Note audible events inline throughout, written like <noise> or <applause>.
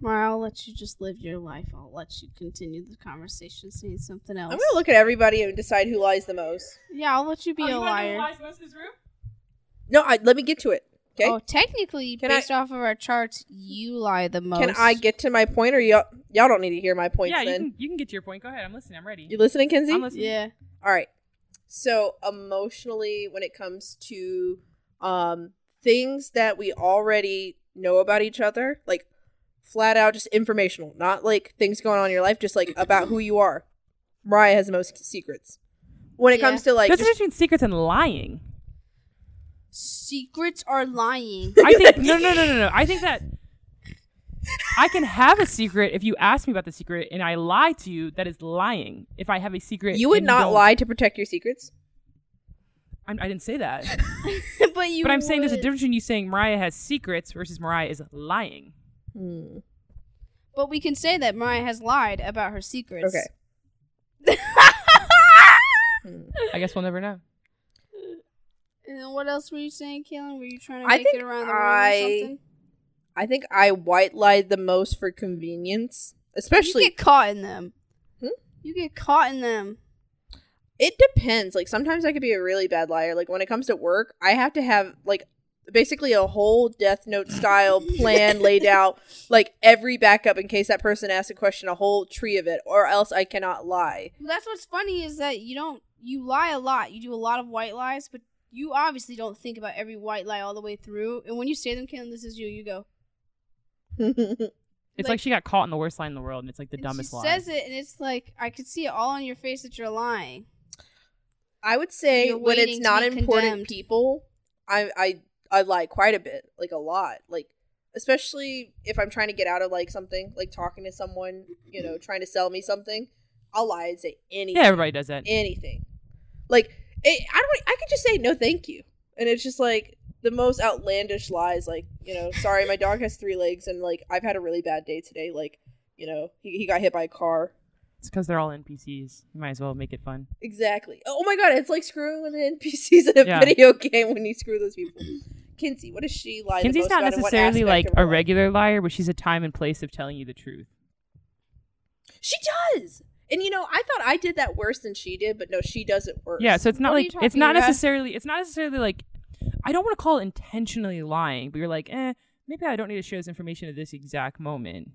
Mariah, I'll let you just live your life. I'll let you continue the conversation saying something else. I'm gonna look at everybody and decide who lies the most. yeah, I'll let you be Oh, a you liar. who lies most in this room? No, I, let me get to it. Okay. Oh, technically, Can I- based off of our charts, you lie the most. Can I get to my point, or y'all y'all don't need to hear my points? yeah, you then can, you can get to your point. Go ahead. I'm listening. I'm ready. you listening, Kinsey? I'm listening. Yeah. All right. So emotionally, when it comes to um things that we already know about each other, like flat out just informational, not like things going on in your life, just like about who you are. Mariah has the most secrets. When it Yeah. comes to like, There's a just- difference between secrets and lying. Secrets are lying. I <laughs> think no, no, no, no, no. I think that I can have a secret if you ask me about the secret and I lie to you. That is lying. If I have a secret, you would not don't- lie to protect your secrets. I'm, I didn't say that. <laughs> but you. but I'm saying there's a difference between you saying Mariah has secrets versus Mariah is lying. Hmm. But we can say that Mariah has lied about her secrets. Okay. I guess we'll never know. And then what else were you saying, Kaylin? Were you trying to I make think it around the room or something? I think I white lied the most for convenience, especially you get caught in them. Hmm? You get caught in them. It depends. Like sometimes I could be a really bad liar. Like when it comes to work, I have to have like basically a whole Death Note <laughs> style plan laid out, like every backup in case that person asks a question, a whole tree of it, or else I cannot lie. Well, that's what's funny is that you don't you lie a lot. You do a lot of white lies, but you obviously don't think about every white lie all the way through. And when you say them, Kaylin, this is you. You go. <laughs> It's like, Like- she got caught in the worst lie in the world, and it's like the and dumbest she lie. says it, and it's like I could see it all on your face that you're lying. I would say when it's not important condemned. people, I I I lie quite a bit, like a lot, like especially if I'm trying to get out of like something, like talking to someone, you know, trying to sell me something. I'll lie and say anything. yeah, everybody does that. anything. Like it, I don't. I could just say no, thank you, and it's just like the most outlandish lies. Like you know, sorry, my dog has three legs, and like I've had a really bad day today. Like you know, he, he got hit by a car. It's because they're all NPCs. You might as well make it fun. Exactly. Oh my god, it's like screwing with the NPCs in a Yeah. video <laughs> game when you screw those people. Kinsey, what does she lie? Kinsey's not about necessarily like a regular liar, but she's a time and place of telling you the truth. She does. And you know, I thought I did that worse than she did, but no, she does it worse. Yeah, so it's not What like it's not about? necessarily it's not necessarily like I don't want to call it intentionally lying, but you're like, eh, maybe I don't need to share this information at this exact moment.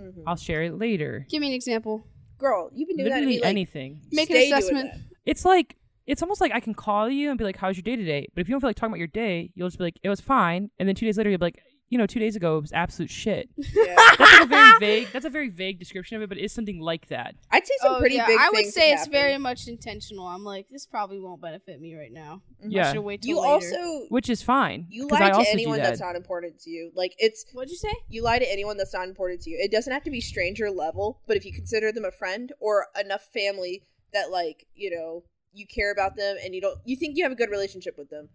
Mhm. I'll share it later. Give me an example. girl, you've been doing that to Literally me. Like, anything. Make an stay doing assessment. It's like it's almost like I can call you and be like, "How's your day today?" But if you don't feel like talking about your day, you'll just be like, "It was fine," and then two days later, you'll be like, "You know, two days ago it was absolute shit." <laughs> Yeah. <laughs> That's like a very vague. That's a very vague description of it, but it is something like that. I'd say some Oh, pretty yeah. big I would say it's happened. very much intentional. I'm like, this probably won't benefit me right now. I Yeah. should wait till You later. also which is fine. You lie I to also anyone that. that's not important to you. Like it's What'd you say? you lie to anyone that's not important to you. It doesn't have to be stranger level, but if you consider them a friend or enough family that like, you know, you care about them and you don't you think you have a good relationship with them,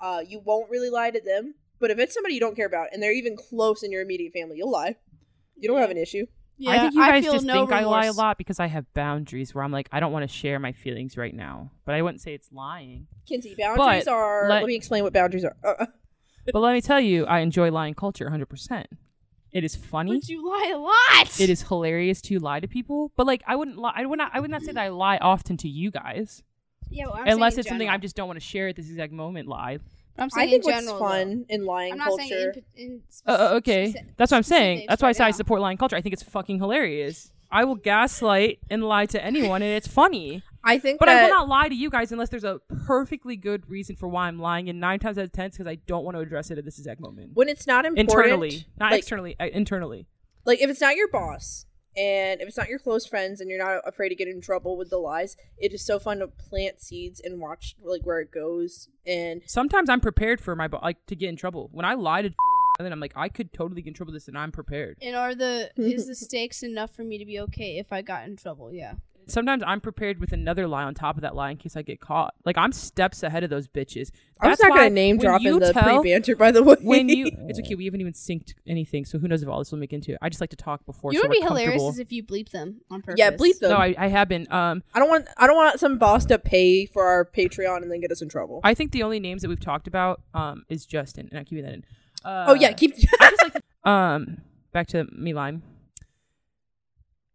uh, you won't really lie to them. But if it's somebody you don't care about and they're even close in your immediate family, you'll lie. You don't Yeah. have an issue. Yeah, I think you guys just no think I lie a lot because I have boundaries where I'm like, I don't want to share my feelings right now. But I wouldn't say it's lying. Kinsey, boundaries But are. let- Let, me explain what boundaries are. Uh, <laughs> but let me tell you, I enjoy lying culture 100%. It is funny. But you lie a lot. It is hilarious to lie to people. But like, I wouldn't lie. I would not. I would not say that I lie often to you guys, Yeah, well, I'm unless it's something I just don't want to share at this exact moment. Lie. I'm I think in what's general, fun though. in lying culture. I'm not culture. saying in, in Uh, uh, okay, speci- that's what I'm saying. specifics That's why I right say I support lying culture. I think it's fucking hilarious. I will gaslight and lie to anyone, and it's funny. I think But I will not lie to you guys unless there's a perfectly good reason for why I'm lying. And nine times out of ten, it's because I don't want to address it at this exact moment. when it's not important, Internally, not like, externally. Uh, internally. like if it's not your boss and if it's not your close friends and you're not afraid to get in trouble with the lies it is so fun to plant seeds and watch like where it goes and Sometimes I'm prepared for my bo- like to get in trouble. When I lie to, and then I'm like, I could totally get in trouble with this, and I'm prepared. And are the is the <laughs> stakes enough for me to be okay if I got in trouble? Yeah. Sometimes I'm prepared with another lie on top of that lie in case I get caught. Like I'm steps ahead of those bitches. i was not gonna name drop in the tell- pre-banter by the way when you <laughs> it's okay we haven't even synced anything so who knows if all this will make into it i just like to talk before You so what'd we're be hilarious comfortable. is if you bleep them on purpose. yeah bleep them no I, I have been um I don't want i don't want some boss to pay for our patreon and then get us in trouble i think the only names that we've talked about um is justin and i'm keeping that in uh, oh yeah keep I just <laughs> like um back to me lying.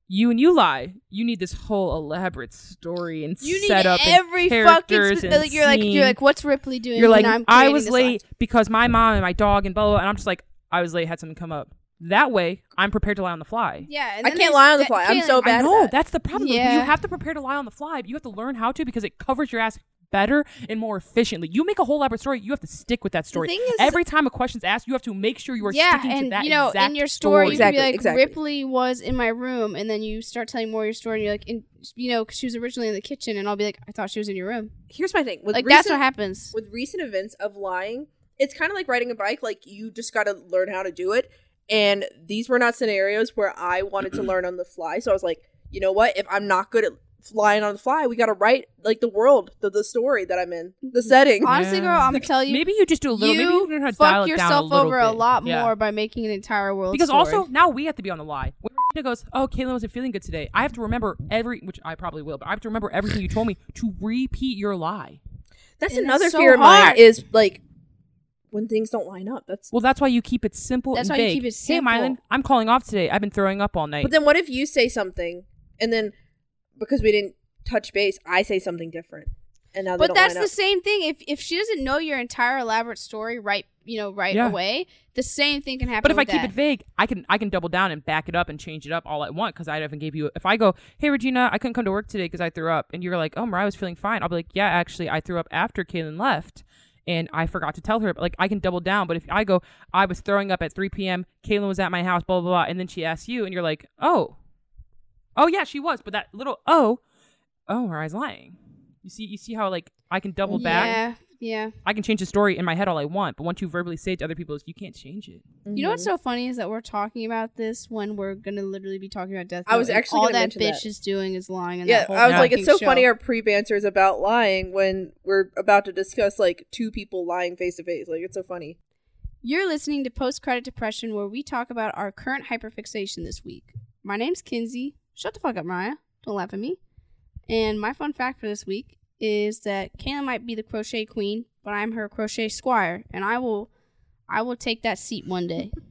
You and you lie. You need this whole elaborate story and You need setup every and fucking. characters Spe- and like, you're like you're like, what's Ripley doing? You're like, when I'm I was late lie?" because my mom and my dog and blah, blah, blah. And I'm just like, I was late, had something come up. That way, I'm prepared to lie on the fly. Yeah, and I can't lie on the fly. I'm so bad No, that. that's the problem. though. You have to prepare to lie on the fly. But you have to learn how to because it covers your ass better and more efficiently. You make a whole elaborate story. You have to stick with that story. is- Every time a question's asked, you have to make sure you are yeah, sticking to and that you know, exact in your story, you Exactly, could be like, exactly. Ripley was in my room, and then you start telling more of your story, and you're like, in, you know, 'cause she was originally in the kitchen, and I'll be like, I thought she was in your room. Here's my thing. With like recent, that's what happens. with recent events of lying, it's kind of like riding a bike. Like you just got to learn how to do it. And these were not scenarios where I wanted to learn on the fly. So I was like, you know what? If I'm not good at flying on the fly, we got to write like the world, the, the story that I'm in, the mm-hmm. setting. Honestly, girl, I'm gonna tell you, Maybe you just do a little. maybe you learn how you to dial fuck it down yourself a little over a bit. lot Yeah. more by making an entire world Because story. also now we have to be on the lie. When Regina goes, "Oh, Caitlin wasn't feeling good today," I have to remember every, which I probably will, but I have to remember everything you told me to repeat your lie. That's And another so fear of mine hard. is like when things don't line up. That's Well, that's why you keep it simple That's and why you vague. keep it Hey, simple. Mylan, I'm calling off today. I've been throwing up all night. But then what if you say something and then because we didn't touch base, I say something different. And now but that's the same thing. If if she doesn't know your entire elaborate story right, you know, right Yeah. away, the same thing can happen. But if I with keep it vague, I can I can double down and back it up and change it up all I want because I haven't gave you. If I go, hey Regina, I couldn't come to work today because I threw up, and you're like, oh, Mariah was feeling fine. I'll be like, yeah, actually, I threw up after Kaylin left, and I forgot to tell her. But like, I can double down. But if I go, I was throwing up at 3 p.m. Kaylin was at my house, blah blah blah, and then she asks you, and you're like, oh, oh yeah, she was. But that little oh, oh, Mariah's lying. You see, you see how like I can double back. yeah, yeah. I can change the story in my head all I want, but once you verbally say it to other people, you can't change it. You know what's Mm-hmm. so funny is that we're talking about this when we're gonna literally be talking about death. I was Note, actually all that bitch that. is doing is lying. In Yeah, that whole I was like, it's so show. funny our pre banters about lying when we're about to discuss like two people lying face to face. Like it's so funny. You're listening to Post Credit Depression, where we talk about our current hyperfixation this week. My name's Kinsey. Shut the fuck up, Mariah. Don't laugh at me. And my fun fact for this week is that Kayla might be the crochet queen, but I'm her crochet squire, and I will, I will take that seat one day. <laughs>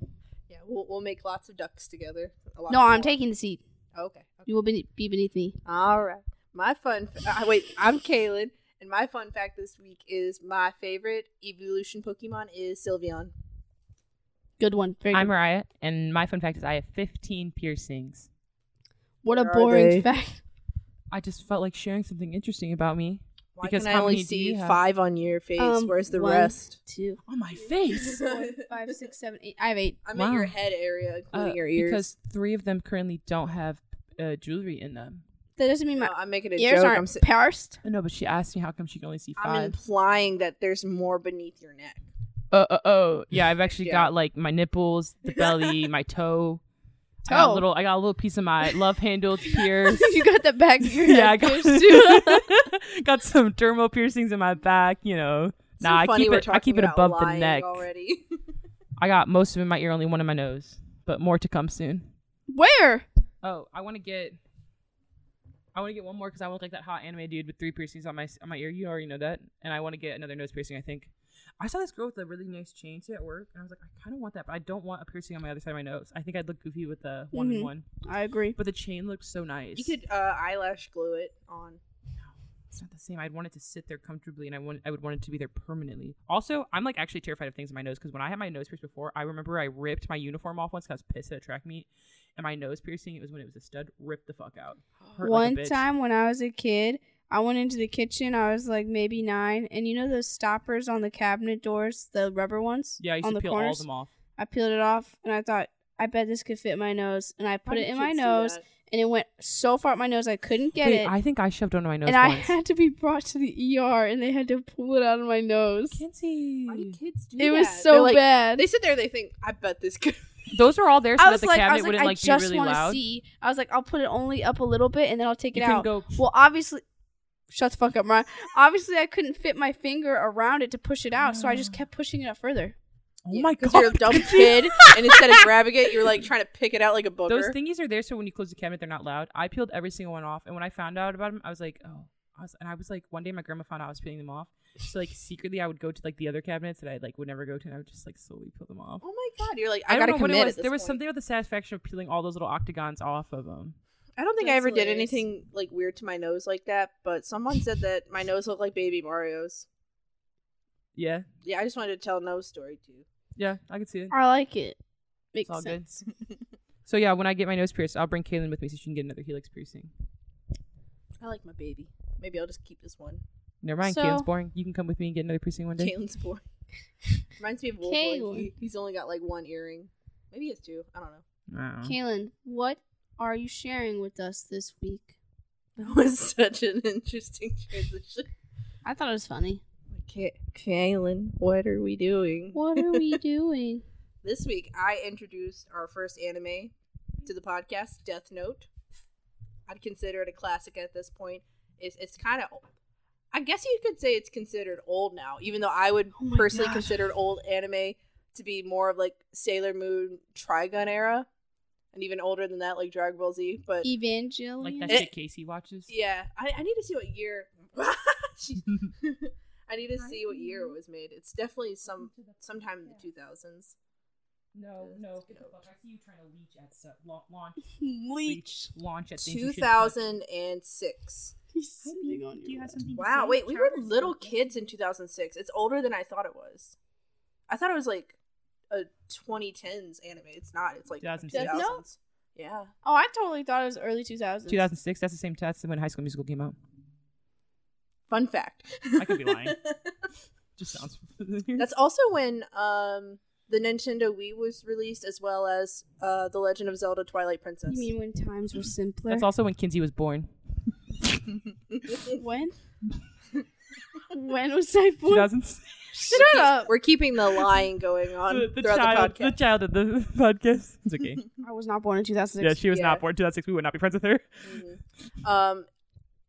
Yeah, we'll we'll make lots of ducks together. A lot No, I'm more. taking the seat. Okay. okay. You will be, be beneath me. All right. My fun. Uh, wait, I'm Kaylin, and my fun fact this week is my favorite evolution Pokemon is Sylveon. Good one. Very I'm good. Mariah, and my fun fact is I have 15 piercings. What a Where are boring they? fact. I just felt like sharing something interesting about me Why Because can I how only many do see you have? five on your face? Um, Where's the one. rest? Two, on my face. <laughs> four, five, six, seven, eight. I have eight. I'm in your head area, including Uh, your ears. because three of them currently don't have uh, jewelry in them. That doesn't mean my No, I'm making a ears joke. aren't I'm, s- parsed. I know, but she asked me how come she can only see I'm five. implying that there's more beneath your neck. uh, uh, oh, yeah. I've actually Yeah. got like my nipples, the belly, <laughs> my toe. I got a oh. little. I got a little piece of my love handle <laughs> pierced. you got the back of your <laughs> yeah, I got <laughs> too. got some dermal piercings in my back. You know, so nah, I keep it. I keep it above the neck. already. I got most of it in my ear, only one in my nose, but more to come soon. Where? Oh, I want to get. I want to get one more because I look like that hot anime dude with three piercings on my on my ear. You already know that, and I want to get another nose piercing. I think. I saw this girl with a really nice chain today at work, and I was like, I kind of want that, but I don't want a piercing on my other side of my nose. I think I'd look goofy with the one in one, I agree. but the chain looks so nice. you could uh, eyelash glue it on. No, it's not the same. I'd want it to sit there comfortably, and I want I would want it to be there permanently. Also, I'm like actually terrified of things in my nose because when I had my nose pierced before, I remember I ripped my uniform off once because I was pissed at a track meet, and my nose piercing it was when it was a stud ripped the fuck out. Hurt One bitch. time when I was a kid, I went into the kitchen. I was like maybe nine, and you know those stoppers on the cabinet doors, the rubber ones. Yeah, I used on to the peel all corners. of them off. I peeled it off, and I thought, I bet this could fit my nose, and I put Why it in my nose, that? and it went so far up my nose I couldn't get Wait, it, I think I shoved under my nose and I had to be brought to the ER, and they had to pull it out of my nose. Kinsey. Why do kids do It was that? so They're like- bad. They sit there. They think, "I bet this could." <laughs> Those are all there so I that was the like, I cabinet was like, wouldn't I like be just really want to loud. see. I was like, I'll put it only up a little bit, and then I'll take you it couldn't out. go. Well, obviously, shut the fuck up, Ryan. Obviously, I couldn't fit my finger around it to push it out, so I just kept pushing it up further. Oh Yeah, my 'cause god! you're a dumb <laughs> kid, and instead of grabbing it, you're like trying to pick it out like a booger. Those thingies are there so when you close the cabinet, they're not loud. I peeled every single one off, and when I found out about them, I was like, oh, I was, and I was like, one day my grandma found out I was peeling them off. So like secretly, I would go to like the other cabinets that I like would never go to, and I would just like slowly peel them off. Oh my god, you're like I, don't gotta know what commit. it was. There was something about the satisfaction of peeling all those little octagons off of them. I don't think I That's ever did anything like weird to my nose like that, but someone said that my <laughs> nose looked like Baby Mario's. Yeah, Yeah, I just wanted to tell a nose story too. yeah, I could see it. I like it. Makes It's all good. <laughs> So yeah, when I get my nose pierced, I'll bring Kaylin with me so she can get another helix piercing. I like my baby. Maybe I'll just keep this one. Never mind, So- Kaylin's boring. You can come with me and get another piercing one day. Kaylin's boring. <laughs> Reminds me of Wolf. Caitlin. He, he's only got like one earring. Maybe he has two. I don't know. I don't know. Kaylin, what are you sharing with us this week? <laughs> That was such an interesting transition. I thought it was funny. Ka- Kaylin, what are we doing? What are we <laughs> doing? This week, I introduced our first anime to the podcast, Death Note. I'd consider it a classic at this point. It's, it's kind of, I guess you could say it's considered old now, even though I would Oh personally God. consider old anime to be more of like Sailor Moon Trigun era, and even older than that, like Dragon Ball Z. But Evangelion. Like that Eh. shit Casey watches. yeah, I, I need to see what year. <laughs> <laughs> <laughs> I need to see what year it was made. It's definitely some sometime in the two thousands. No, no. Note. Get the fuck. I see you trying to leech at su- la- launch, Leech. launch at things. you Two shouldn't touch. thousand and six. He's sitting on Do you your have lap. something? to Wow, wait, we were little kids in 2006. It's older than I thought it was. I thought it was like a 2010s anime. It's not. It's like 2006. 2000s. Yeah. Oh, I totally thought it was early 2000s. 2006. That's the same test when High School Musical came out. Fun fact. I could be lying. <laughs> Just sounds familiar. That's also when um the Nintendo Wii was released, as well as uh The Legend of Zelda: Twilight Princess. You mean when times were simpler? That's also when Kinsey was born. <laughs> when? <laughs> when was I <laughs> born? 2006. <laughs> Shut up! We're keeping the lying going on The, the throughout child, the the child of the <laughs> podcast. It's okay. I was not born in 2006. yeah, she was Yeah. not born in 2006. We would not be friends with her. Mhm. Um,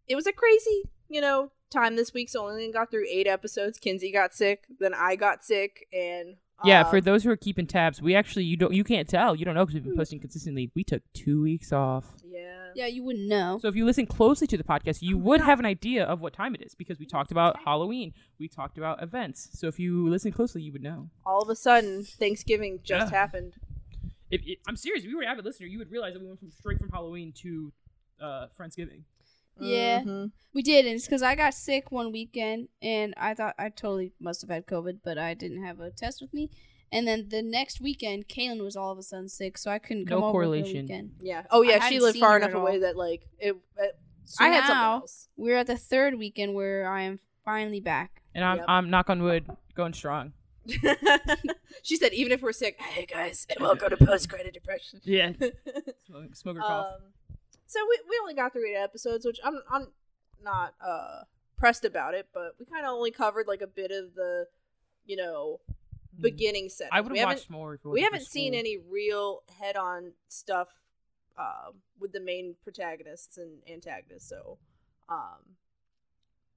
it was a crazy, you know, time this week. So only got through eight episodes. Kinsey got sick, then I got sick, and Yeah, um, for those who are keeping tabs, we actually you don't you can't tell you don't know because we've been posting consistently. We took two weeks off, yeah, Yeah, you wouldn't know. so if you listen closely to the podcast, you would have an idea of what time it is because we talked about Halloween, we talked about events. So if you listen closely, you would know. all of a sudden Thanksgiving just Yeah. happened. If, if I'm serious, if you were an avid listener, you would realize that we went from straight from Halloween to uh Friendsgiving. Yeah. Mhm. We did, and it's because I got sick one weekend, and I thought I totally must have had COVID, but I didn't have a test with me. And then the next weekend, Kaylin was all of a sudden sick, so I couldn't come No over correlation. The weekend. Yeah. Oh I yeah, she lived far enough away that like it. it So I had something else. We're at the third weekend where I am finally back. And I'm Yep. I'm knock on wood going strong. <laughs> she said, even if we're sick, hey guys, welcome to post credit depression. Yeah, <laughs> smoke, smoke cough. Um, so we, we only got through eight episodes, which I'm I'm not uh pressed about it, but we kind of only covered like a bit of the, you know, beginning set. Hmm. I would we have haven't watched more. If it we haven't seen school. any real head-on stuff uh, with the main protagonists and antagonists. So, um,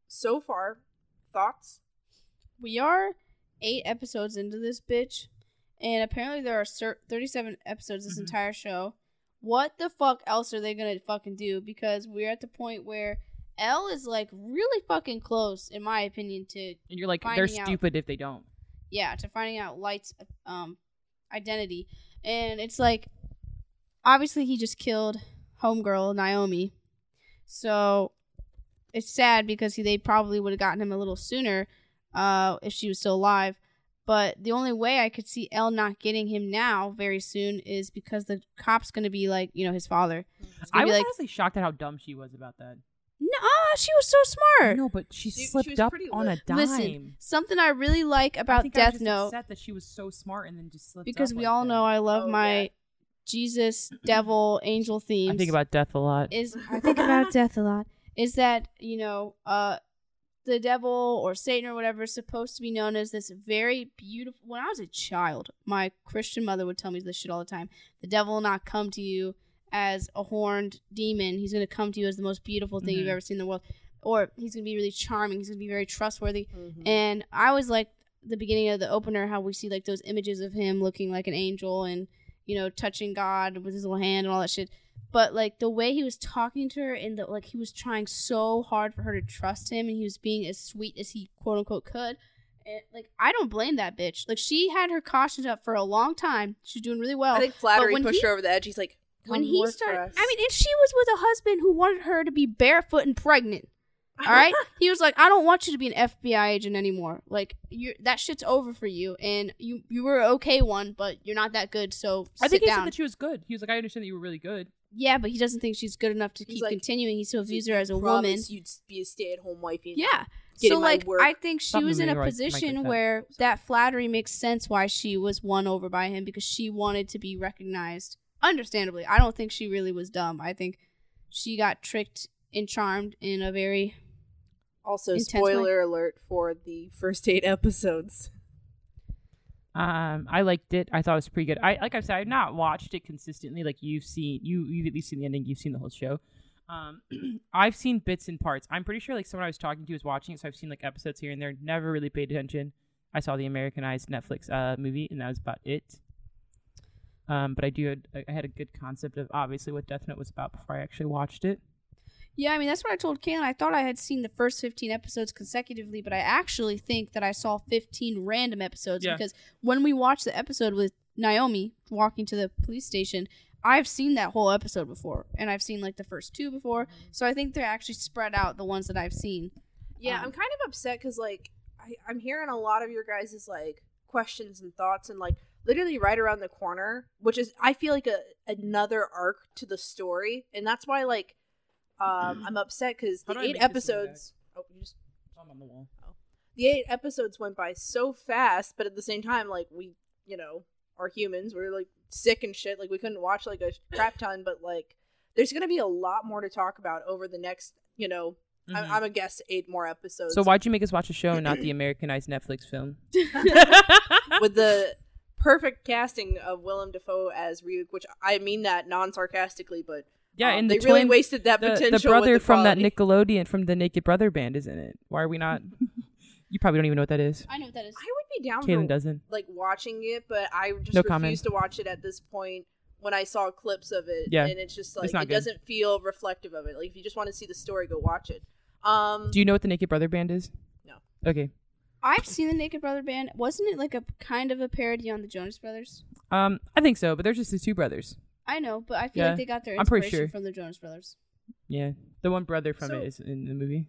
so far, thoughts? We are eight episodes into this bitch, and apparently there are 37 episodes this Mhm. entire show. What the fuck else are they gonna fucking do? Because we're at the point where L is like really fucking close, in my opinion, to And you're like, they're finding out- stupid if they don't. yeah to finding out light's um identity and it's like obviously he just killed homegirl naomi so it's sad because he, they probably would have gotten him a little sooner uh if she was still alive but the only way i could see l not getting him now very soon is because the cop's gonna be like you know his father I was like honestly shocked at how dumb she was about that. no she was so smart No, but she, She- she slipped was up pretty on a lit. dime. Listen, something i really like I about think I was death just note upset that she was so smart and then just slipped because up we like all that. know I love Oh, my yeah. Jesus, devil, angel themes. I think about death a lot. is I think about death a lot. <laughs> Is that you know uh the devil or Satan or whatever is supposed to be known as this very beautiful. When I was a child, my Christian mother would tell me this shit all the time. The devil will not come to you as a horned demon. He's going to come to you as the most beautiful thing you've Mhm. ever seen in the world. Or he's going to be really charming. He's going to be very trustworthy. Mhm. And I was like the beginning of the opener, how we see like those images of him looking like an angel and you know touching God with his little hand and all that shit. But like the way he was talking to her and the like he was trying so hard for her to trust him and he was being as sweet as he quote unquote could. And, like I don't blame that bitch. Like she had her cautions up for a long time. She's doing really well. I think flattery when pushed he- her over the edge. He's like, when he work for started. I mean, and she was with a husband who wanted her to be barefoot and pregnant. All right, he was like, "I don't want you to be an FBI agent anymore. Like, you that shit's over for you, and you you were okay one, but you're not that good. So I sit think he down." said that she was good. He was like, I understand that you were really good. Yeah, but he doesn't think she's good enough to He's keep like, continuing. He still views her as a woman. promised You'd be a stay-at-home wifey. and Yeah. getting So my like work. I think she Something was in a like- like position that. where that flattery makes sense why she was won over by him because she wanted to be recognized. Understandably, I don't think she really was dumb. I think she got tricked and charmed in a very Also, Intense way. spoiler alert for the first eight episodes. Um, I liked it. I thought it was pretty good. I like I said, I've not watched it consistently. Like you've seen, you you've at least seen the ending. You've seen the whole show. Um, <clears throat> I've seen bits and parts. I'm pretty sure like someone I was talking to was watching it, so I've seen like episodes here and there. Never really paid attention. I saw the Americanized Netflix uh movie, and that was about it. Um, but I do had, I had a good concept of obviously what Death Note was about before I actually watched it. Yeah, I mean that's what I told Kaylin. I thought I had seen the first fifteen episodes consecutively, but I actually think that I saw fifteen random episodes Yeah. because when we watched the episode with Naomi walking to the police station, I've seen that whole episode before, and I've seen like the first two before. So I think they're actually spread out the ones that I've seen. Yeah, Um, I'm kind of upset because like I, I'm hearing a lot of your guys' like questions and thoughts, and like literally right around the corner, which is I feel like a another arc to the story, and that's why like um I'm upset because the eight make this one episodes. Oh, you just I'm on the wall. the eight episodes went by so fast, but at the same time, like we, you know, are humans. We're like sick and shit. Like we couldn't watch like a crap ton, but like there's gonna be a lot more to talk about over the next, you know, Mhm. I'm, I'm a guess eight more episodes. so why'd you make us watch a show and not the <clears throat> Americanized Netflix film? <laughs> <laughs> with the perfect casting of Willem Dafoe as Ryuk, which I mean that non sarcastically, but yeah, um, and they the really twin- wasted that the, potential. the with brother the from that. Nickelodeon from the Naked Brother band is in it. Why are we not? <laughs> you probably don't even know what that is. I know what that is. I would be down Kaylin for doesn't. like watching it, but I just No refuse comment. to watch it at this point. When I saw clips of it, Yeah, and it's just like it's not it good. doesn't feel reflective of it. Like if you just want to see the story, go watch it. Um, Do you know what the Naked Brother band is? No. Okay. I've seen the Naked Brother band. Wasn't it like a kind of a parody on the Jonas Brothers? Um, I think so, but they're just the two brothers. I know, but I feel Yeah, like they got their I'm pretty inspiration sure. from the Jonas Brothers. Yeah, the one brother from So- it is in the movie.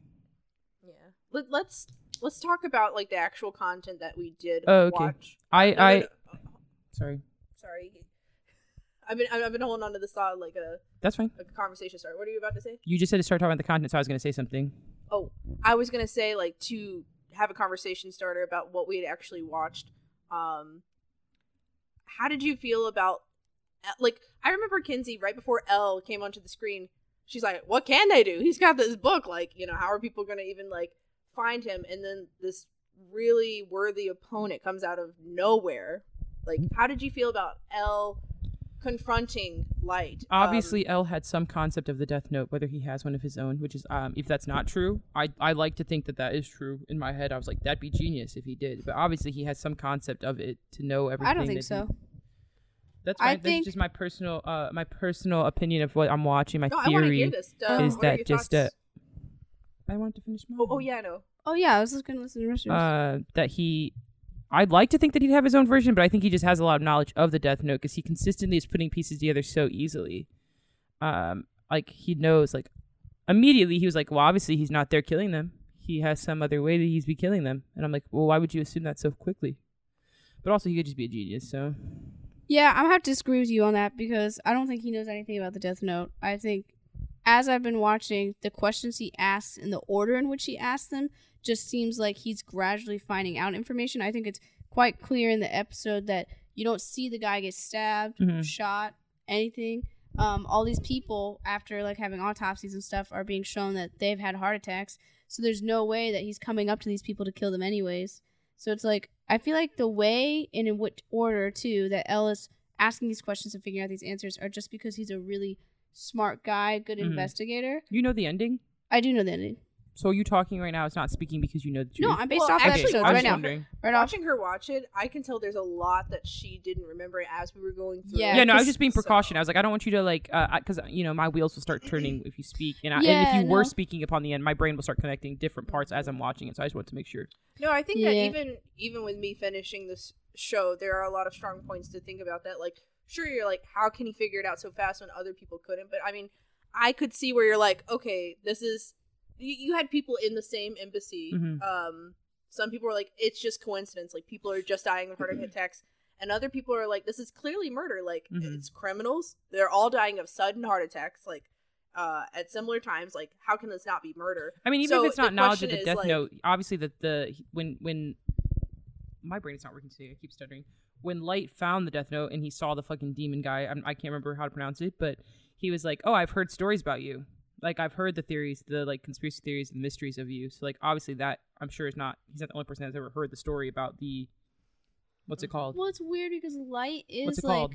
yeah. Let, let's let's talk about like the actual content that we did Oh, okay. watch. I, No, no, I, no. <laughs> sorry, sorry. I've been I've been holding on to this thought like a, that's fine. a conversation starter. What are you about to say? You just said to start talking about the content, so I was gonna say something. Oh, I was gonna say like to have a conversation starter about what we had actually watched. Um, how did you feel about like I remember Kinsey right before L came onto the screen. She's like, "What can they do? He's got this book. Like, you know, how are people gonna even like find him?" And then this really worthy opponent comes out of nowhere. Like, how did you feel about L confronting Light? Um, Obviously, L had some concept of the Death Note, whether he has one of his own. Which is, um, if that's not true, I I like to think that that is true. In my head, I was like, that'd be genius if he did. But obviously, he has some concept of it to know everything. I don't think so. he- that's I fine. That's just my personal, uh, my personal opinion of what I'm watching. My no, I theory hear this. Uh, is what that your just thoughts? uh, I wanted to finish. Oh, oh yeah, I know. Oh yeah, I was just gonna listen to the rest of yours. uh, that he I'd like to think that he'd have his own version, but I think he just has a lot of knowledge of the Death Note because he consistently is putting pieces together so easily. Um, like he knows, like immediately he was like, "Well, obviously he's not there killing them. He has some other way that he's be killing them." And I'm like, "Well, why would you assume that so quickly?" But also, he could just be a genius. So Yeah, I'm gonna have to disagree with you on that because I don't think he knows anything about the Death Note. I think, as I've been watching, the questions he asks and the order in which he asks them just seems like he's gradually finding out information. I think it's quite clear in the episode that you don't see the guy get stabbed, Mhm. shot, anything. Um, all these people, after like having autopsies and stuff, are being shown that they've had heart attacks. So there's no way that he's coming up to these people to kill them anyways. So it's like I feel like the way and in which order too that L is asking these questions and figuring out these answers are just because he's a really smart guy, good Mhm. investigator. you know the ending. I do know the ending. So are you talking right now? It's not speaking because you know the truth. No, I'm based Well, off actually, episodes I was right now. wondering. Right off. Watching her watch it, I can tell there's a lot that she didn't remember as we were going through. Yeah, Yeah, no, I was 'cause- just being so- precaution. I was like, I don't want you to like, uh, because you know, my wheels will start turning if you speak, and, I, and if you were speaking upon the end, my brain will start connecting different parts as I'm watching it. So I just want to make sure. No, I think that even even with me finishing this show, there are a lot of strong points to think about. That, like, sure, you're like, how can he figure it out so fast when other people couldn't? But I mean, I could see where you're like, okay, this is. You, you had people in the same embassy. Mhm. Um, some people were like, it's just coincidence. Like, people are just dying of heart attacks. And other people are like, this is clearly murder. Like, Mhm. it's criminals. They're all dying of sudden heart attacks. Like, uh, at similar times. Like, how can this not be murder? I mean, even So if it's not knowledge of the death like- note, obviously that the when when my brain is not working today, I keep stuttering. When Light found the death note and he saw the fucking demon guy, I'm, I can't remember how to pronounce it, but he was like, "Oh, I've heard stories about you. Like I've heard the theories, the like conspiracy theories, the mysteries of you." So like obviously that I'm sure is not he's not the only person that's ever heard the story about the what's it called? Well, it's weird because Light is like called?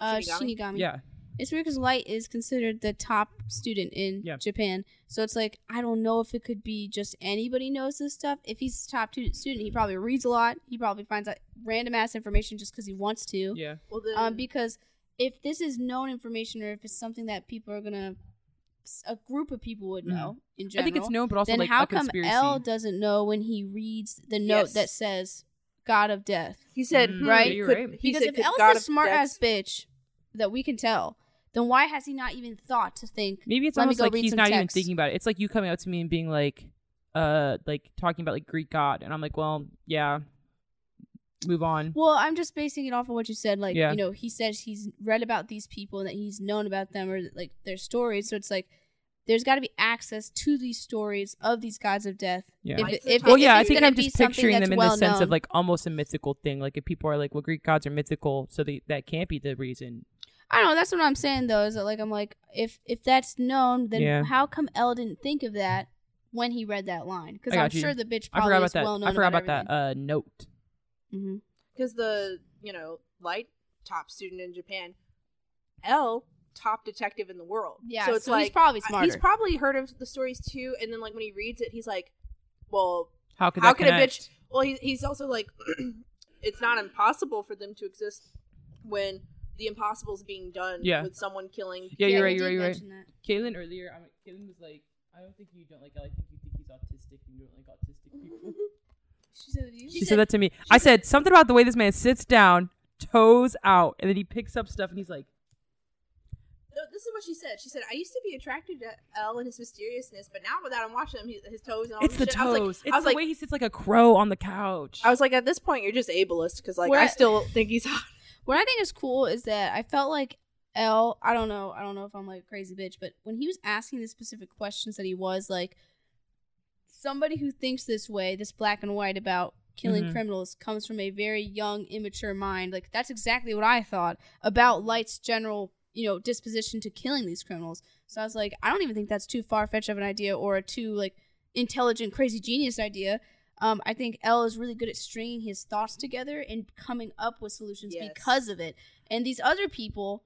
uh, Shinigami? Shinigami. Yeah, It's weird because Light is considered the top student in Yeah. Japan. So it's like I don't know if it could be just anybody knows this stuff. If he's the top two student, he probably reads a lot. He probably finds out random ass information just because he wants to. yeah. Well, then, Um, because if this is known information or if it's something that people are gonna, a group of people would know in Mm-hmm. I general. think it's known, but also then like how a come conspiracy. L doesn't know when he reads the note Yes. that says "God of Death"? he said, Mm, hmm, right? you're could- right. He Because said, if could L's God a smart ass bitch that we can tell, then why has he not even thought to think? Maybe it's Let me almost go like he's some not even thinking about it. It's like you coming up to me and being like, uh, like talking about like Greek god, and I'm like, well, yeah, move on. Well, I'm just basing it off of what you said. Like, Yeah. you know, he says he's read about these people and that he's known about them or like their stories. So it's like there's got to be access to these stories of these gods of death. Yeah. If, Lights it- if. Well, if yeah, I it's think gonna I'm be just something picturing that's them in well the sense known. of like almost a mythical thing. Like if people are like, well, Greek gods are mythical, so they, that can't be the reason. I don't know. That's what I'm saying though. Is that like I'm like if if that's known, then Yeah. how come L didn't think of that when he read that line? Because I I'm got you. sure the bitch I probably forgot about is that. well known. I forgot about that uh, note. Because the you know light top student in Japan, L top detective in the world. Yeah, so it's so like he's probably uh, smarter. He's probably heard of the stories too, and then like when he reads it, he's like, well, How could how that can a bitch? Well, he's he's also like, <clears throat> it's not impossible for them to exist when the impossible is being done Yeah. with someone killing. Yeah, Yeah, you're right. You're right. You're right. that. Kaylin earlier, I mean, Kaylin was like, I don't think you don't like. I think you think he's autistic and you don't like autistic people. <laughs> She said it to you? She, She said, said- that to me. I said something about the way this man sits down, toes out, and then he picks up stuff and he's like, No, this is what she said. She said, "I used to be attracted to L and his mysteriousness, but now that I'm watching him, he, his toes and all "It's the this shit, I was like, toes. I it's was the like, way he sits like a crow on the couch." I was like, at this point, you're just ableist because like I I- still think he's hot. <laughs> What I think is cool is that I felt like L. I don't know. I don't know if I'm like a crazy bitch, but when he was asking the specific questions that he was like, somebody who thinks this way, this black and white about killing Mhm. criminals, comes from a very young, immature mind. Like that's exactly what I thought about Light's general, you know, disposition to killing these criminals. So I was like, I don't even think that's too far fetched of an idea or a too like intelligent, crazy genius idea. Um, I think L is really good at stringing his thoughts together and coming up with solutions Yes. because of it. And these other people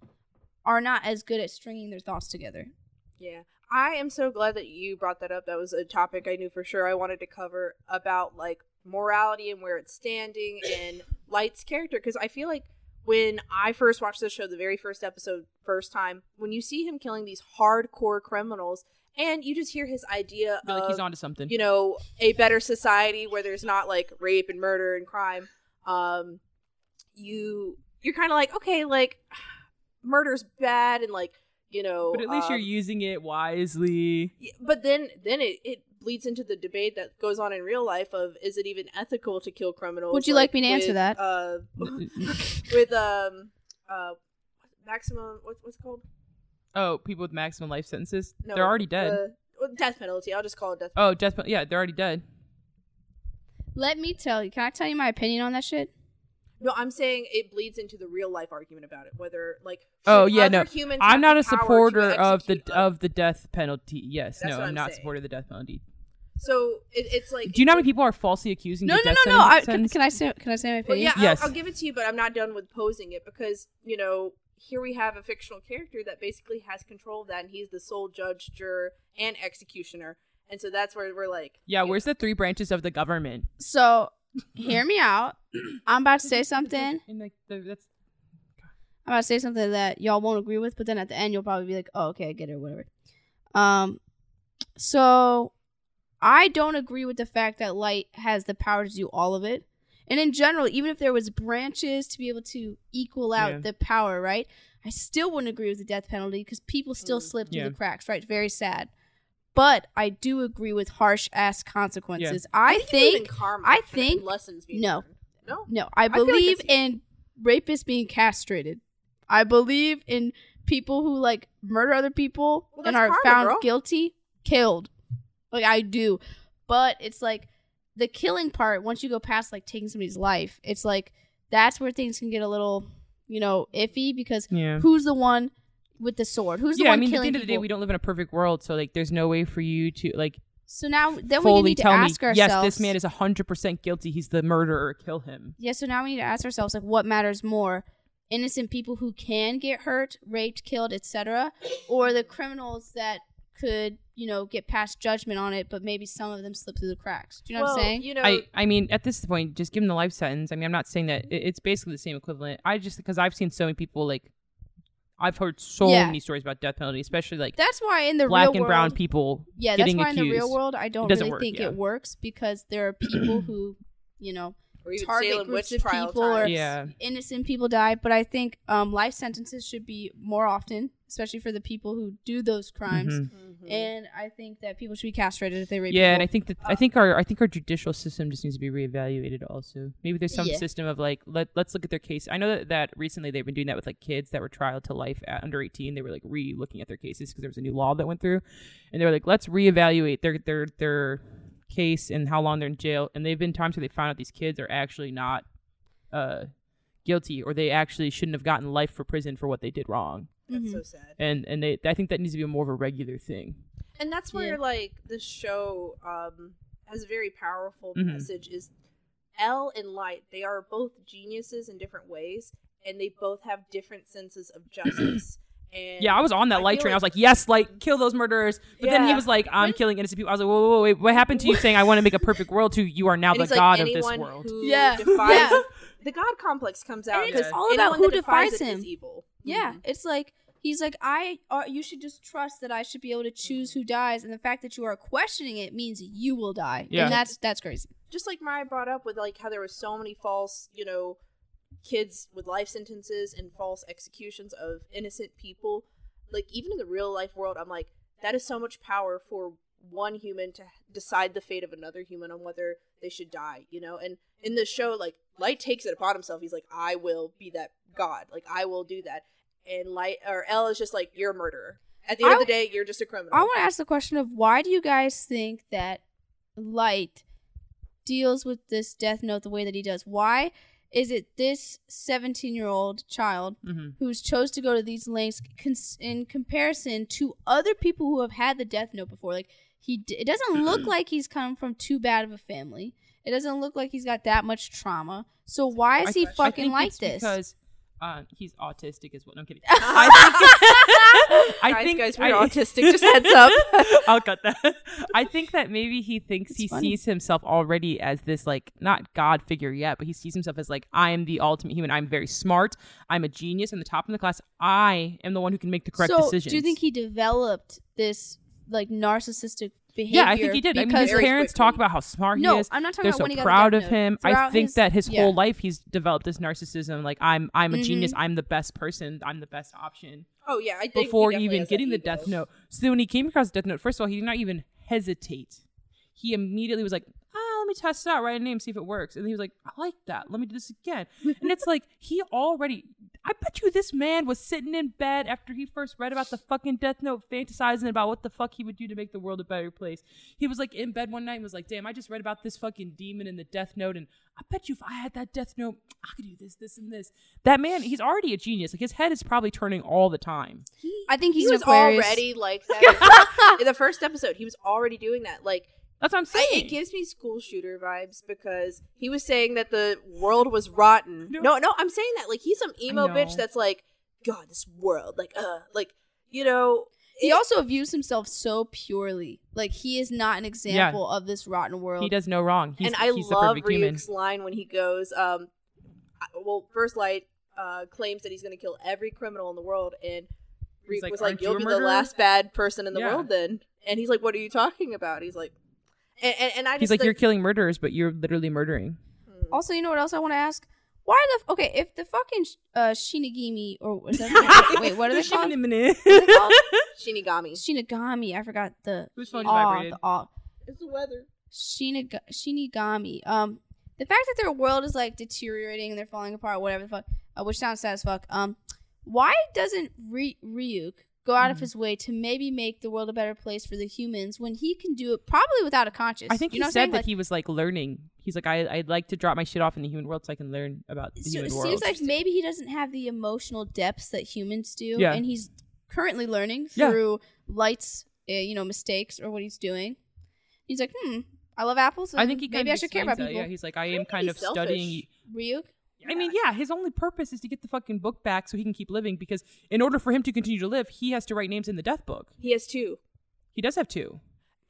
are not as good at stringing their thoughts together. Yeah. I am so glad that you brought that up. That was a topic I knew for sure I wanted to cover about like morality and where it's standing and <laughs> Light's character because I feel like when I first watched the show, the very first episode, first time, when you see him killing these hardcore criminals and you just hear his idea feel like of he's onto something. you know a better society where there's not like rape and murder and crime um you you're kind of like okay like <sighs> murder's bad and like you know but at least you're um, using it wisely. but then then it, it bleeds into the debate that goes on in real life of is it even ethical to kill criminals Would you like me to answer that? uh <laughs> <laughs> with um uh maximum what's what's it called oh, people with maximum life sentences, no they're already dead. the- well, death penalty i'll just call it death oh, death. pen- Yeah, they're already dead. Let me tell you. Can I tell you my opinion on that shit? No, I'm saying it bleeds into the real life argument about it. Whether like Oh yeah, no, humans I'm not a supporter of the execute of the death penalty. Yes, That's no, I'm, I'm not saying. supporter of the death penalty. So it, it's like Do you know how many people are falsely accusing? No, the no, death no, no. I, can, can I say? Can I say my Well, opinion? yeah, I'll- Yes. I'll, give it to you, but I'm not done with posing it because you know here we have a fictional character that basically has control of that, and he's the sole judge, juror, and executioner. and so that's where we're like, Yeah, you where's the three branches of the government? So, hear me out. I'm about to say something. In like that's I'm about to say something that y'all won't agree with, but then at the end you'll probably be like, "Oh, okay, I get it, or whatever." Um, so I don't agree with the fact that light has the power to do all of it. And in general, even if there was branches to be able to equal out Yeah. the power, right? I still wouldn't agree with the death penalty because people still Mm. slip through Yeah. the cracks, right? Very sad. But I do agree with harsh ass consequences. I, you believe in think karma I think- lessons being no. learned. no, no, I feel like believe in rapists being castrated. I believe in people who like murder other people Well, and are karma, found girl. guilty, killed. Like I do. But it's like the killing part, once you go past like taking somebody's life, it's like that's where things can get a little, you know, iffy because yeah. who's the one with the sword? Who's the yeah, I mean, at the killing end of the day, we don't live in a perfect world, so like, there's no way for you to like so now then we need to tell me, ask ourselves yes, this man is hundred percent guilty. He's the murderer. Kill him. Yeah, so now we need to ask ourselves like what matters more? Innocent people who can get hurt, raped, killed, etc., or the criminals that could, you know, get past judgment on it, but maybe some of them slip through the cracks. Do you know what I'm saying? You know, I, I mean, at this point, just give him the life sentence. I mean, I'm not saying that it- it's basically the same equivalent. I just because I've seen so many people like, I've heard so Yeah. many stories about death penalty, especially like That's why in the black and brown people. yeah, that's why in the real world I don't really work, think yeah. it works because there are people <clears throat> who, you know, or even target Salem groups of trial people or. Yeah. innocent people die. But I think um, life sentences should be more often, especially for the people who do those crimes. Mhm. Mhm. And I think that people should be castrated if they rape Yeah, and I think that I think our I think our judicial system just needs to be reevaluated. Also, maybe there's some Yeah. system of like let let's look at their case. I know that, that recently they've been doing that with like kids that were trialed to life at under 18. They were like re-looking at their cases because there was a new law that went through, and they were like let's reevaluate their their their case and how long they're in jail. And they've been times where they found out these kids are actually not uh guilty or they actually shouldn't have gotten life for prison for what they did wrong. That's Mhm. so sad. And and they I think that needs to be more of a regular thing. And that's where Yeah. like the show um has a very powerful Mhm. message is L and Light, they are both geniuses in different ways and they both have different senses of <clears throat> justice. And Yeah, I was on that I light feel train. I was like, yes, like kill those murderers. But then he was like, I'm killing innocent people. I was like, whoa, whoa, whoa, wait, what happened to you saying I want to make a perfect world? To you are now and the he's like, god of this anyone world. Who <laughs> Yeah. defies <laughs> Yeah. the god complex comes out it's because all about who defies defies it is him. evil. Yeah, Mhm. it's like he's like I. Uh, you should just trust that I should be able to choose who dies, and the fact that you are questioning it means you will die. Yeah. and that's that's crazy. just like Mariah brought up with like how there were so many false, you know, kids with life sentences and false executions of innocent people. Like even in the real life world, I'm like, that is so much power for one human to decide the fate of another human on whether they should die, you know? And in the show, like Light takes it upon himself. He's like, I will be that god. Like I will do that. And Light or L is just like, You're a murderer. At the end I- of the day, you're just a criminal. I want to ask the question of why do you guys think that Light deals with this death note the way that he does? Why is it this 17 year old child hmm who's chose to go to these lengths cons- in comparison to other people who have had the death note before? Like he, d- it doesn't look <clears throat> like he's come from too bad of a family. It doesn't look like he's got that much trauma. So why is I- he I fucking think like it's this? Because uh, he's autistic, is what I'm kidding. <laughs> I think, I guys, think guys, we're I- autistic. <laughs> Just heads up. <laughs> I'll cut that. I think that maybe he thinks It's he funny. sees himself already as this like not God figure yet, but he sees himself as like I am the ultimate human. I'm very smart. I'm a genius. I'm the top in the class. I am the one who can make the correct so decisions. do you think he developed this like narcissistic behavior? Yeah, I think he did. I mean, his parents quickly. talk about how smart no, he is. I'm not talking They're about so when he got proud the of him. I think his- that his yeah. whole life he's developed this narcissism. Like I'm, I'm a genius. Mhm. I'm the best person. I'm the best option. Oh yeah, I think before even getting the death note. So when he came across the death note, first of all, he did not even hesitate. He immediately was like, "Ah, let me test it out, write a name, see if it works." And he was like, "I like that. Let me do this again." and it's like he already. I bet you this man was sitting in bed after he first read about the fucking death note, fantasizing about what the fuck he would do to make the world a better place. He was like in bed one night and was like, "Damn, I just read about this fucking demon in the death note, and I bet you if I had that death note, I could do this, this, and this." That man, he's already a genius. Like his head is probably turning all the time. I think he's he was Aquarius. already like <laughs> that. in the first episode, he was already doing that. Like That's what I'm I, saying. it gives me school shooter vibes because he was saying that the world was rotten. No. No, no, I'm saying that like he's some emo bitch that's like, God, this world, like, uh, like you know, he It- also views himself so purely. Like he is not an example of this rotten world. He does no wrong. He's, and I he's the love perfect human. Ryuk's line when he goes, um, well, First Light uh, claims that he's going to kill every criminal in the world, and He's Ryuk like, was like, "Aren't you "You'll a be the last bad person in the Yeah. world, then." And he's like, "What are you talking about?" He's like, and and, and I just He's like, think- you're killing murderers, but you're literally murdering. Hmm. Also, you know what else I want to ask? Why the f- okay? If the fucking sh- uh, Shinigami or was that <laughs> wait, what are they called? Who's they called? Shinigami. Shinigami. I forgot the phone just aw, vibrated? the aw. It's the weather. Shiniga- Shinigami. Um, the fact that their world is like deteriorating and they're falling apart, whatever the fuck, uh, which sounds sad as fuck. Um, why doesn't Ry- Ryuk go out of Mhm. his way to maybe make the world a better place for the humans when he can do it probably without a conscience? I think you he know said that Like, he was like learning. He's like, I, I'd like to drop my shit off in the human world so I can learn about the so human it world. seems like maybe he doesn't have the emotional depths that humans do, Yeah. and he's currently learning Yeah. through Light's, uh, you know, mistakes or what he's doing. He's like, hmm, I love apples. I think he maybe I should care about that. people. Yeah, he's like, I am kind of studying. selfish. Ryuk. I mean, yeah, his only purpose is to get the fucking book back so he can keep living. Because in order for him to continue to live, he has to write names in the death book. He has two, He does have two.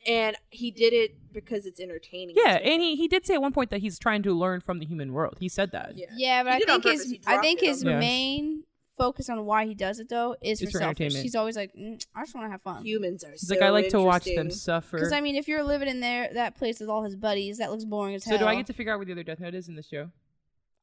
and he did it because it's entertaining. Yeah, and he, he did say at one point that he's trying to learn from the human world. He said that. yeah. Yeah, but He I did it on think his. He I dropped think it his on main focus on why he does it though is It's for for selfish. entertainment. He's always like, mm, I just want to have fun. Humans are. He's like, I like to watch them suffer. Because I mean, if you're living in there that place with all his buddies, that looks boring as hell. so do I get to figure out where the other Death Note is in the show?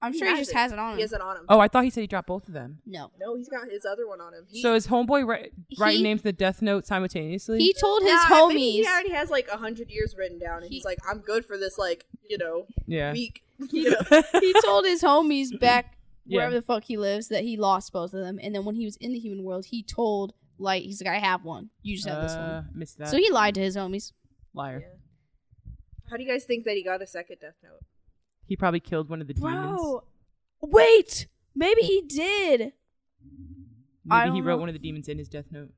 I'm He sure he just it. has it on him. He has it on him. Oh, I thought he said he dropped both of them. no, No, he's got his other one on him. He, so his Homeboy ri- writing He- names the Death Note simultaneously? he told his Nah, maybe he already has like a hundred years written down, and He- he's like, "I'm good for this, like you know, yeah. week." He, <laughs> <laughs> You know? he told his homies back Yeah. wherever the fuck he lives that he lost both of them, and then when he was in the human world, he told Light, he's like, I have one. You just have this one. Uh, missed that. So he lied to his homies. Liar. Yeah. How do you guys think that he got a second Death Note? He probably killed one of the demons. Bro, wait, maybe he did. Maybe he wrote know. one of the demons in his Death Note.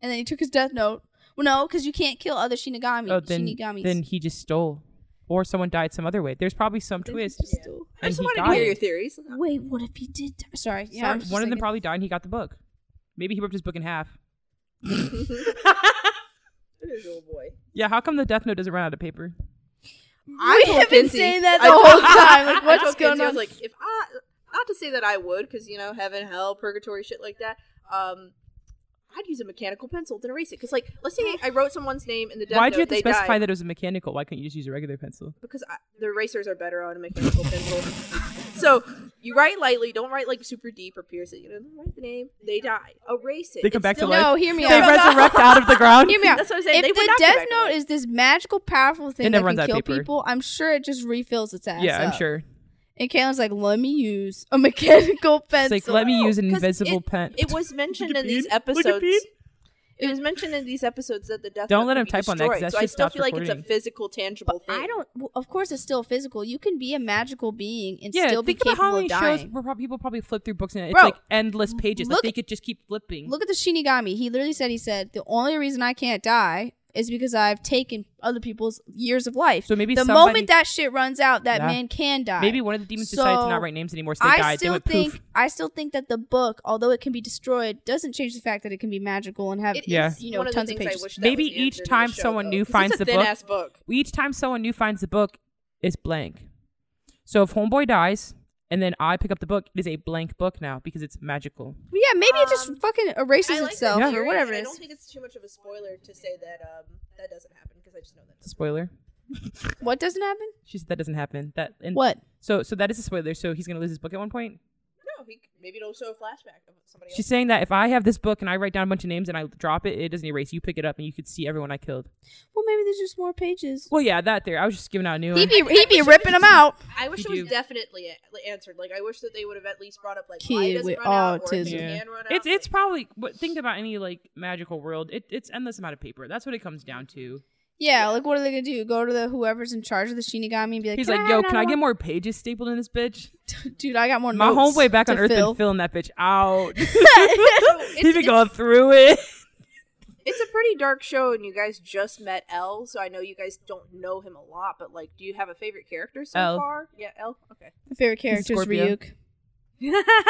and then he took his death note. Well, no, because you can't kill other Shinigami. Oh, then Shinigamis. then he just stole, or someone died some other way. There's probably some Then he twist. just Yeah. stole- I just he wanted to hear died. your theories. Wait, what if he did? die? Sorry, yeah. Sorry, one of them probably died and he got the book. Maybe he ripped his book in half. <laughs> <laughs> It is old boy. Yeah, how come the Death Note doesn't run out of paper? I we told have been saying that I the told- whole <laughs> time. Like, I what's going Kinsey, I was like, if I, not to say that I would, because you know, heaven, hell, purgatory, shit like that. Um, I'd use a mechanical pencil to erase it. Because, like, let's say I wrote someone's name in the Death Why'd Note, you have to specify died, that it was a mechanical? Why couldn't you just use a regular pencil? because I, the erasers are better on a mechanical pencil. <laughs> So you write lightly, don't write like super deep or pierce it. You know, write the name, they die, erase it. They come It's back to life. no, hear me They out. resurrect out of the ground. Hear me out. That's what I'm saying. If they the Death Note is this magical, powerful thing It that can kill paper. people, I'm sure it just refills its ass. Yeah, I'm sure. And Caitlin's like, let me use a <laughs> mechanical It's like let me use an oh, 'cause invisible it, pen. It was mentioned in these Look at Pete. Look at episodes. It was mentioned in these episodes that the death. Don't let him be type on that, 'cause destroyed, that So I still stops feel like it's a physical, tangible thing. I don't. well, Of course, it's still physical. You can be a magical being and yeah, still be think about capable how many of shows dying. where prob- people probably flip through books and it's Bro, like endless pages. look- like they could just keep flipping. Look at the Shinigami. He literally said, "He said the only reason I can't die is because I've taken other people's years of life. so maybe the somebody, moment that shit runs out, that Yeah. man can die. maybe one of the demons decided to not write names anymore, so they I died. They still went think poof. I still think that the book, although it can be destroyed, doesn't change the fact that it can be magical and have Yeah. you know one of tons the of things I pages. wish that Maybe each answered in the time show, someone though, new 'cause finds the book- ass book. Each time someone new finds the book, it's blank. So if Homeboy dies and then I pick up the book, it is a blank book now because it's magical. Yeah, maybe it just Um, fucking erases like itself that or whatever and it I don't think it's too much of a spoiler to say that um, that doesn't happen because I just know that. Spoiler. What doesn't happen? She said that doesn't happen. That and What? So so that is a spoiler. So he's gonna lose his book at one point. No, he, maybe it'll show a flashback of somebody else. She's saying that if I have this book and I write down a bunch of names and I drop it, it doesn't erase. You pick it up and you could see everyone I killed. Well, maybe there's just more pages. Well, yeah, that there. I was just giving out a new He'd one. be he'd be ripping them out. <laughs> I wish You it was do. definitely a- answered. Like I wish that they would have at least brought up like Kid why does with it run out, or if autism. it Yeah. can run out. It's it's like- probably but think about any like magical world. It, it's endless amount of paper. That's what it comes down to. Yeah, like what are they gonna do? Go to the whoever's in charge of the Shinigami and be like, He's like, yo, can I get more pages stapled in this bitch? <laughs> Dude, I got more. My notes homeboy back on to Earth fill. been filling that bitch out. <laughs> <laughs> he it's- been it's- going through it. It's a pretty dark show, and you guys just met L, so I know you guys don't know him a lot. But like, do you have a favorite character so L. far? Yeah, L. Okay. My favorite character is Scorpio. Ryuk.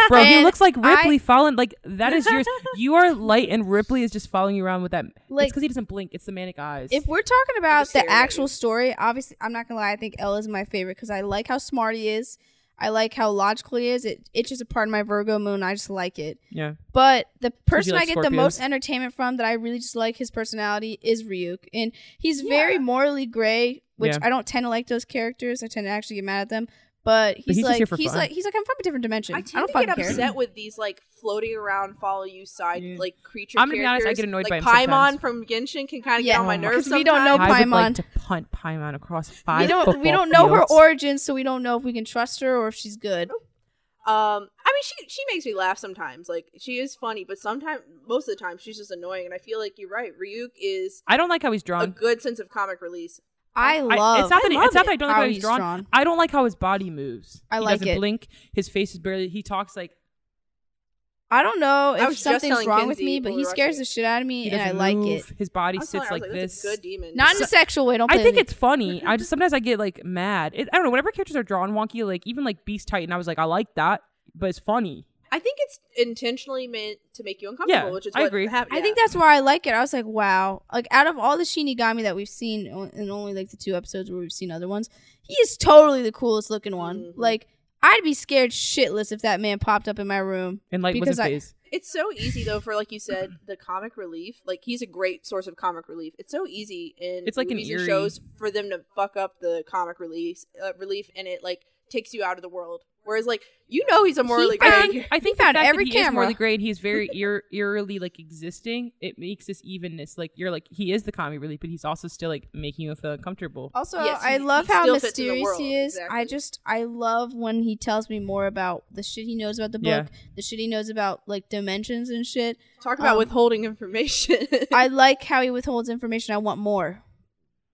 Bro, he looks like I- Ripley following. Like that is yours. <laughs> you are light, and Ripley is just following you around with that. Like- it's because he doesn't blink. It's the manic eyes. If we're talking about the actual you. story, obviously, I'm not gonna lie. I think L is my favorite because I like how smart he is. I like how logical he is. It itches a part of my Virgo moon. I just like it. yeah, But the person like I get the most entertainment from that I really just like his personality is Ryuk. And he's very morally gray, which Yeah. I don't tend to like those characters. I tend to actually get mad at them. But he's, he's like he's fun. like he's like I'm from a different dimension. I I, tend don't to fucking get care. upset with these like floating around, follow you side Yeah. like creature. I'm gonna be honest, I get annoyed like by 'em Paimon sometimes. from Genshin can kind of Yeah. get on my nerves. my- we don't know sometimes. I would like to punt Paimon across five. we don't we don't know her fields. origins, so we don't know if we can trust her or if she's good. Um, I mean, she she makes me laugh sometimes. Like she is funny, but sometimes, most of the time, she's just annoying. And I feel like you're right. Ryuk is I don't like how he's drawn. a drawn. good sense of comic release. I I- love. it's not that I he- it's not it that I don't like how how he's he's drawn. drawn. I don't like how his body moves. I he like doesn't it. blink. His face is barely. He talks like I don't know I if was just something's telling wong with me, but he scares the shit out of me, and I doesn't like move. it. His body I was telling sits her, I was like like, this. That's good demon. Not in a sexual way. Don't. I think with me. it's funny. <laughs> I just sometimes I get like mad. It, I don't know. Whenever characters are drawn wonky, like even like Beast Titan, I was like, I like that, but it's funny. I think it's intentionally meant to make you uncomfortable, Yeah, which is I what agree. hap- I yeah. think that's why I like it. I was like, wow. Like out of all the Shinigami that we've seen o- in only like the two episodes where we've seen other ones, he is totally the coolest looking one. Mhm. Like I'd be scared shitless if that man popped up in my room. And like Because was I- his face. It's so easy though for like you said, <clears throat> the comic relief. Like he's a great source of comic relief. It's so easy in It's like an movies and eerie- shows for them to fuck up the comic release uh, relief, and it like takes you out of the world. Whereas like you know he's a morally found- I great. think I think that every that he is camera. morally great. He's very eer- eerily like existing. It makes this evenness. Like you're like he is the comic relief, but he's also still like making you feel uncomfortable. Also, Yes, I he- love he how still fits in the mysterious he is. I just I love when he tells me more about the shit he knows about the book, Yeah. the shit he knows about like dimensions and shit. Talk about Um, withholding information. I <laughs> like how he withholds information. I want more.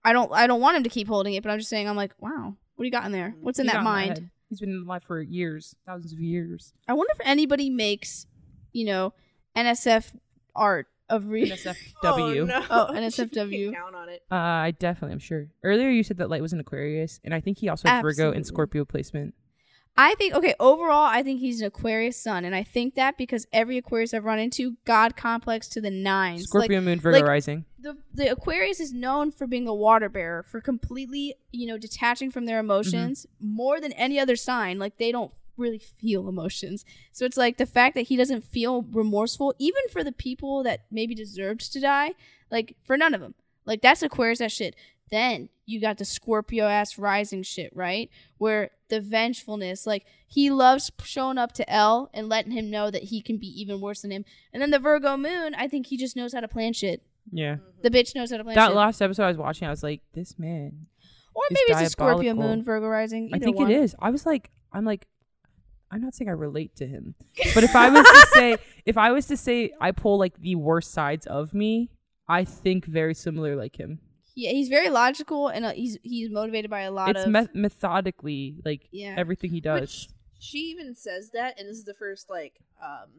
I don't I don't want him to keep holding it, but I'm just saying I'm like, wow, what do you got in there? What's in He's that not mind? head. He's been alive for years, thousands of years. I wonder if anybody makes, you know, NSF art of re- NSFW. <laughs> Oh, no. <laughs> Oh, <laughs> You NSFW. can count on it. Uh, I definitely am sure. Earlier you said that Light was an Aquarius, and I think he also has Virgo Absolutely. and Scorpio placement. I think okay, overall I think he's an Aquarius sun and I think that because every Aquarius I've run into god complex to the nines. Scorpio Like, Moon, Virgo like- rising. the the Aquarius is known for being a water bearer, for completely, you know, detaching from their emotions mm-hmm. more than any other sign. Like they don't really feel emotions. So it's like the fact that he doesn't feel remorseful, even for the people that maybe deserved to die, like for none of them. Like that's Aquarius that shit. Then you got the Scorpio ass rising shit, right? Where the vengefulness, like he loves showing up to L and letting him know that he can be even worse than him. And then the Virgo moon, I think he just knows how to plan shit. Yeah. The bitch knows how to plan shit. That shit. last episode I was watching, I was like, this man. or is maybe it's a Scorpio moon, Virgo rising. I think one. it is. I was like, I'm like, I'm not saying I relate to him, but if I was to say, <laughs> if I was to say, I pull like the worst sides of me, I think very similar like him. Yeah, he's very logical and uh, he's he's motivated by a lot It's of. me- methodically like Yeah. everything he does. Which she even says that, and this is the first like um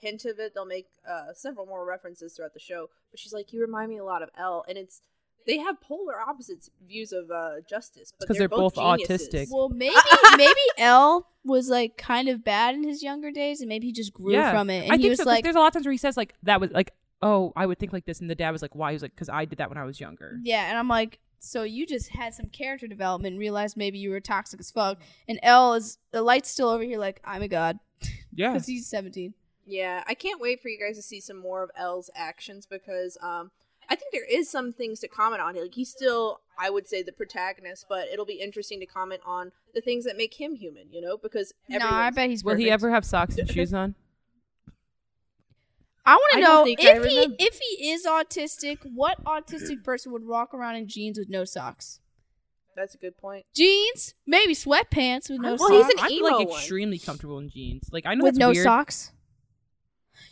hint of it. They'll make uh several more references throughout the show, but she's like, "You remind me a lot of L," and it's they have polar opposites views of uh justice, but 'Cause they're, they're both geniuses. autistic. well, <laughs> maybe maybe L was like kind of bad in his younger days, and maybe he just grew yeah, from it. And I he think was so, 'cause like, there's a lot of times where he says like that was like, oh, I would think like this, and the dad was like, why? He was like, because I did that when I was younger. yeah, and I'm like, so you just had some character development, and realized maybe you were toxic as fuck. And L is the light's still over here, like I'm a god Yeah, <laughs> because he's 17. Yeah, I can't wait for you guys to see some more of L's actions because um I think there is some things to comment on. Like he's still, I would say, the protagonist, but it'll be interesting to comment on the things that make him human. You know, because No, I bet he's. will he ever have socks and <laughs> shoes on? I want to know if he remember. if he is autistic, what autistic person would walk around in jeans with no socks? That's a good point. Jeans, maybe sweatpants with no Well, socks. he's an emo. I'm emo like one. extremely comfortable in jeans. Like I know with no weird. socks.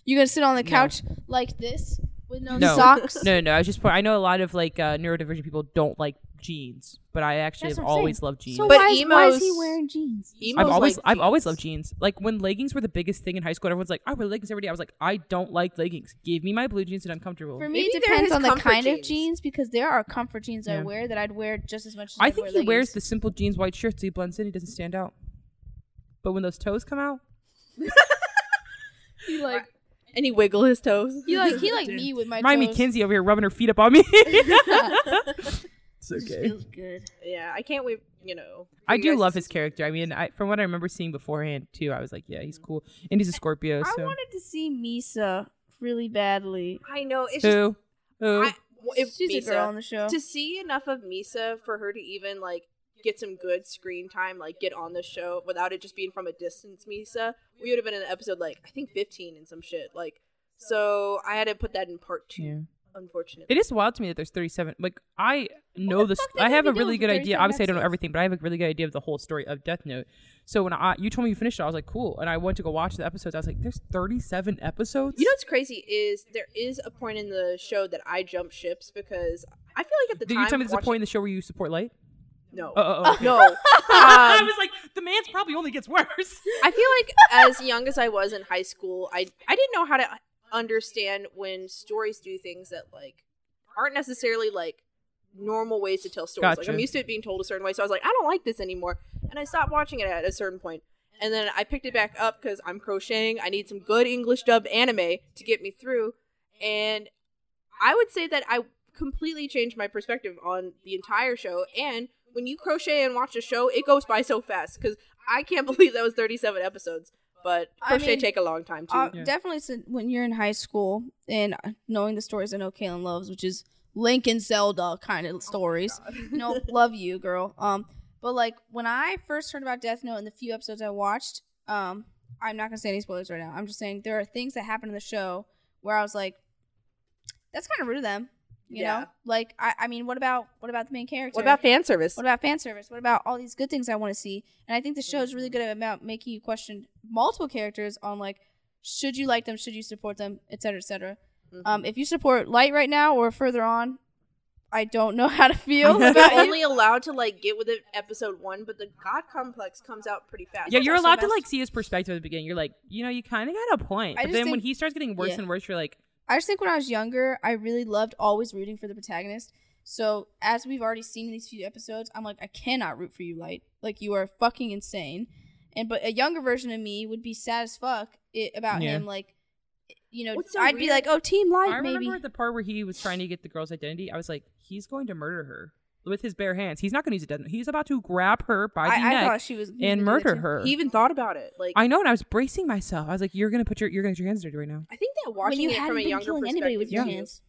You gonna sit on the No. couch like this with no, No. socks? No, no, no. I was just point. I know a lot of like uh, neurodivergent people don't like jeans, but I actually That's have what I'm always saying. loved jeans. So But why, is, why is he emos- wearing jeans? Emos I've always, like I've always loved jeans. Like when leggings were the biggest thing in high school, everyone's like, "I wear leggings every day." I was like, "I don't like leggings. Give me my blue jeans and I'm comfortable." For me, Maybe it they're depends his on the comfort kind of jeans. jeans because there are comfort jeans I Yeah. wear that I'd wear just as much as I I'd think wear he wears leggings. the simple jeans, white shirts. So he blends in. He doesn't stand out. But when those toes come out, he like <laughs> And he wiggle his toes. he like he <laughs> like Dude. me with my Remind me, toes. Kinsey over here rubbing her feet up on me. <laughs> it's This okay. feels good. yeah, I can't wait. You know, I you do love his character. I mean, I, from what I remember seeing beforehand too, I was like, yeah, he's mm-hmm. cool, and he's a Scorpio. I So wanted to see Misa really badly. I know it's just who? Who? I, if She's Misa, a girl on the show. to see enough of Misa for her to even like get some good screen time, like get on the show without it just being from a distance. Misa, we would have been in an episode like I think fifteen and some shit. Like, so I had to put that in part two. yeah. Unfortunately, It is wild to me that there's 37. Like I know the this. fuck I have a really good idea. 37 Obviously, I don't know everything, but I have a really good idea of the whole story of Death Note. So when I you told me you finished it, I was like, cool. And I went to go watch the episodes. I was like, there's 37 episodes. You know what's crazy is there is a point in the show that I jump ships because I feel like at the time. Did time you tell me there's a point in the show where you support light? No, Oh, oh, oh, okay. no. <laughs> I Um, was like, the man's probably only gets worse. I feel like as young as I was in high school, I I didn't know how to understand when stories do things that like aren't necessarily like normal ways to tell stories. Like I'm used to it being told a certain way, so I was like, I don't like this anymore, and I stopped watching it at a certain point. And then I picked it back up because I'm crocheting. I need some good English dubbed anime to get me through, and I would say that I completely changed my perspective on the entire show. And when you crochet and watch a show, it goes by so fast because I can't <laughs> believe that was 37 episodes. But I crochet mean, take a long time too. Uh, Yeah. Definitely, when you're in high school and knowing the stories I know Kaylin loves, which is Link and Zelda kind of stories. <laughs> no, <laughs> love you, girl. Um, but like when I first heard about Death Note and the few episodes I watched, um, I'm not gonna say any spoilers right now. I'm just saying there are things that happen in the show where I was like, that's kind of rude of them. You Yeah. know, like I, I mean, what about what about the main character? what about fan service? What about fan service? What about all these good things I want to see? And I think the show is really good about making you question multiple characters on like, should you like them? Should you support them? Et cetera, et cetera. Mhm. Um, if you support Light right now or further on, I don't know <laughs> how to <laughs> feel You're only allowed to like get with it episode one, but the God complex comes out pretty fast. Yeah, you're also allowed to like see his perspective at the beginning. You're like, you know, you kind of got a point. I But just then when he starts getting worse yeah. and worse, you're like, I just think when I was younger, I really loved always rooting for the protagonist. So as we've already seen in these few episodes, I'm like, I cannot root for you, Light. Like you are fucking insane. And but a younger version of me would be sad as fuck it, about Yeah. him. Like, you know, so I'd be like, oh, Team Light, I maybe. remember the part where he was trying to get the girl's identity. I was like, he's going to murder her with his bare hands. He's not going to use a death. He's about to grab her by the I, I neck thought she was he was and gonna do that murder her. He even thought about it. Like I know, and I was bracing myself. I was like, you're going to put your you're going to get your hands dirty right now. I think that When watching you it hadn't from a younger killing perspective, anybody with your too. hands.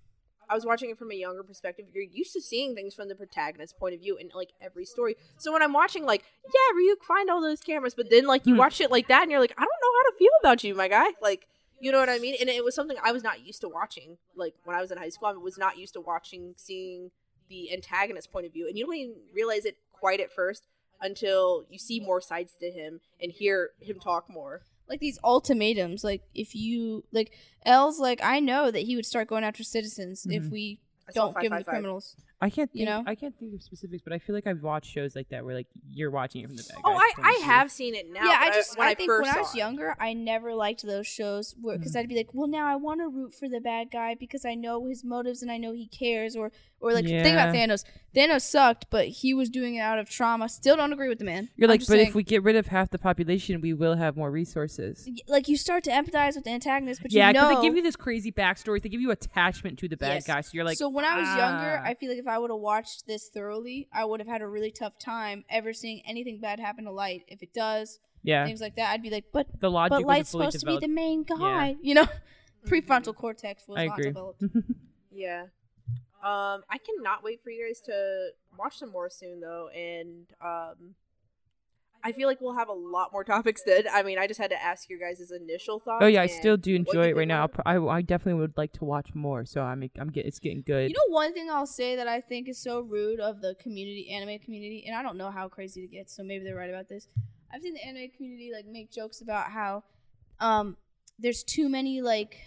I was watching it from a younger perspective. You're used to seeing things from the protagonist's point of view in like every story. So when I'm watching, like, yeah, Ryuk, find all those cameras, but then like you Hmm. watch it like that, and you're like, I don't know how to feel about you, my guy. Like, you know what I mean? And it was something I was not used to watching. Like when I was in high school, I was not used to watching, seeing the antagonist point of view, and you don't even realize it quite at first until you see more sides to him and hear him talk more. like these ultimatums like if you like L's like I know that he would start going after citizens if Mhm. we I don't give him the 555. criminals. I can't think, You know? I can't think of specifics, but I feel like I've watched shows like that where like you're watching it from the back. Oh, I, I have seen it now. yeah, I just I, I, think first when I saw was it. younger, I never liked those shows because Mhm. I'd be like, well, now I want to root for the bad guy because I know his motives and I know he cares. Or or like think about Thanos. Thanos sucked, but he was doing it out of trauma. Still don't agree with the man. You're I'm like, but saying, if we get rid of half the population, we will have more resources. like you start to empathize with the antagonist, but yeah, you know they give you this crazy backstory. They give you attachment to the bad Yes. guy, so you're like, so when I was younger, ah. I feel like if I would have watched this thoroughly, I would have had a really tough time ever seeing anything bad happen to Light. If it does, yeah, things like that, I'd be like, but the logic but wasn't Light's fully supposed to be the main Yeah. guy, <laughs> you know. Prefrontal cortex was I not agree. developed. <laughs> Yeah. Um, I cannot wait for you guys to watch some more soon, though, and um, I feel like we'll have a lot more topics. Then, I mean, I just had to ask your guys' initial thoughts. oh yeah, I still do enjoy it right now. I'll about pr- I, I definitely would like to watch more. So I'm I'm get it's getting good. You know, one thing I'll say that I think is so rude of the community, anime community, and I don't know how crazy it gets, so maybe they're right about this. I've seen the anime community like make jokes about how um there's too many like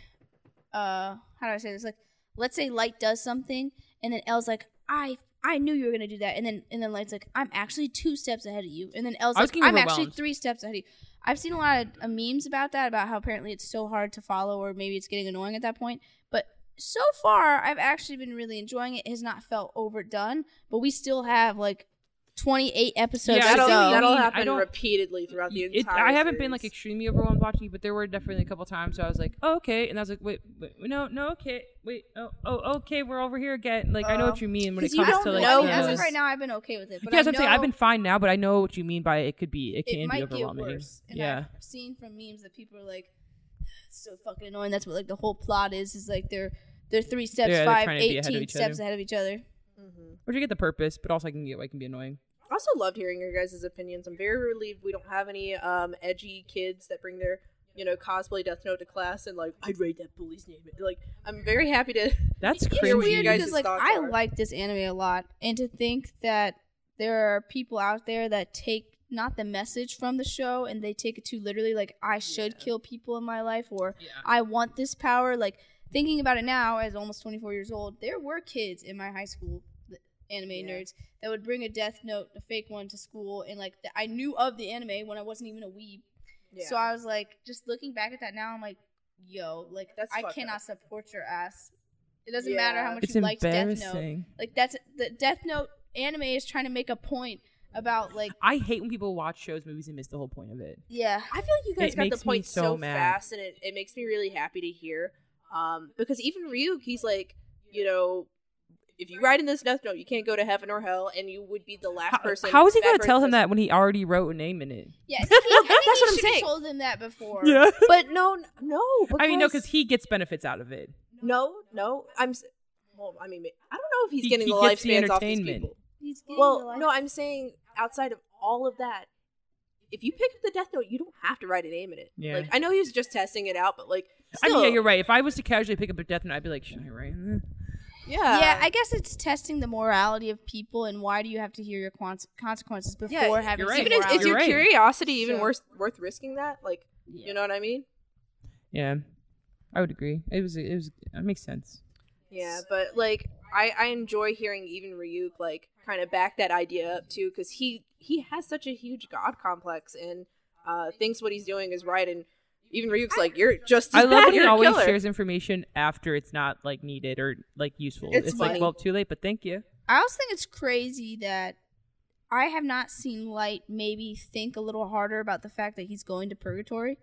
uh how do I say this? Like, let's say Light does something, and then L's like, I I knew you were gonna do that, and then and then Light's like, I'm actually two steps ahead of you, and then L's like, I'm actually three steps ahead of you. I've seen a lot of uh, memes about that, about how apparently it's so hard to follow, or maybe it's getting annoying at that point. But so far, I've actually been really enjoying it. It has not felt overdone, but we still have like 28 episodes Yeah, that'll I that'll I happen don't- repeatedly throughout the It, entire. I haven't been like extremely overwhelmed watching it, but there were definitely a couple times. So I was like, oh, okay, and I was like, wait, wait, no, no, okay, wait, oh, oh, okay, we're over here again. Like I know what you mean when it 'cause you comes don't to like. I know mean, as of right now, I've been okay with it. But yeah, I so I'm saying I've been fine now, but I know what you mean by it could be, it it can be might get overwhelming. worse. And yeah, I've seen from memes that people are like, <sighs> so fucking annoying. That's what like the whole plot is. Is like they're they're three steps, Yeah, they're five, trying to be ahead of 18 each steps other. ahead of each other. Mhm. which I get the purpose, but also I can get why it can be annoying. I also loved hearing your guys' opinions. I'm very relieved we don't have any um edgy kids that bring their you know cosplay Death Note to class and like I'd rate that bully's name. Like I'm very happy to. <laughs> That's It's hear what crazy. you weird guys' because like thoughts I are. like this anime a lot, and to think that there are people out there that take not the message from the show and they take it too literally, like I should Yeah. kill people in my life or Yeah. I want this power. Like thinking about it now, as almost 24 years old, there were kids in my high school, the anime Yeah. nerds, that would bring a Death Note, a fake one, to school, and like th- I knew of the anime when I wasn't even a weeb. Yeah. So I was like, just looking back at that now, I'm like, yo, like That's I cannot up. support your ass. It doesn't matter how much It's you liked Death Note. embarrassing. Like that's the Death Note anime is trying to make a point about like I hate when people watch shows, movies, and miss the whole point of it. yeah. I feel like you guys It got the point so so, fast, and it, it makes me really happy to hear. Um, because even Ryuk, he's like, you know, if you write in this Death Note, you can't go to heaven or hell, and you would be the last How, person. how is he gonna tell him that when he already wrote a name in it? Yeah, <laughs> he, I That's he what I'm saying. should have told him that before. Yeah, <laughs> But no, n- no. I mean, no, because because he gets benefits out of it. no, no. I'm. Well, I mean, I don't know if he's He- getting he the gets the off these entertainment. people. He's getting the Well, life- no, I'm saying outside of all of that, if you pick up the Death Note, you don't have to write a name in it. Yeah. Like I know he was just testing it out, but like, I mean, yeah, you're right. If I was to casually pick up a Death Note, I'd be like, should I write? In Yeah, yeah, I guess it's testing the morality of people and why do you have to hear your con- consequences before Yeah, having you're right. even if, morality. is You're your right. curiosity even So- worth worth risking that? Like, Yeah. you know what I mean? Yeah, I would agree. It was. It was. It makes sense. Yeah, but like I I enjoy hearing even Ryuk like kind of back that idea up too because he he has such a huge god complex and uh thinks what he's doing is right and even Ryuk's like you're just as I love bad, when he always killer. shares information after it's not like needed or like useful. It's It's, like, funny. well, too late, but thank you. I also think it's crazy that I have not seen Light maybe think a little harder about the fact that he's going to purgatory.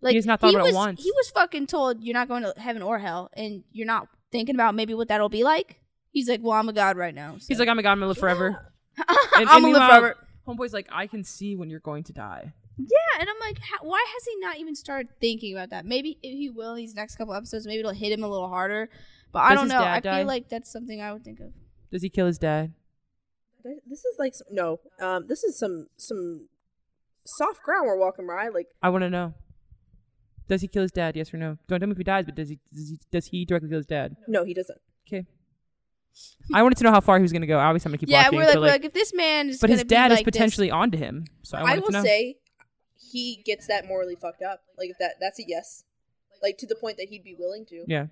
Like He's not thought he about it once. He was fucking told you're not going to heaven or hell, and you're not thinking about maybe what that'll be like. He's like, well, I'm a god right now. so- He's like, I'm a god, I'm gonna live forever. <laughs> And- I'm and gonna live forever. Homeboy's like, I can see when you're going to die. Yeah, and I'm like, how, why has he not even started thinking about that? Maybe if he will these next couple episodes, maybe it'll hit him a little harder. But I don't his know. dad I die? feel like that's something I would think of. Does he kill his dad? This is like some, no, um, this is some some soft ground we're walking by. Like I want to know. Does he kill his dad? Yes or no? Don't tell me if he dies, but does he? Does he, does he directly kill his dad? no, he doesn't. Okay. I wanted to know how far he was gonna go. Obviously, I'm gonna keep yeah, watching. we're like, so, we're like, if this man is, but gonna his dad be is like this- potentially onto him. So I, I, wanted will to know. say he gets that morally fucked up. Like if that that's a yes. Like to the point that he'd be willing to. yeah.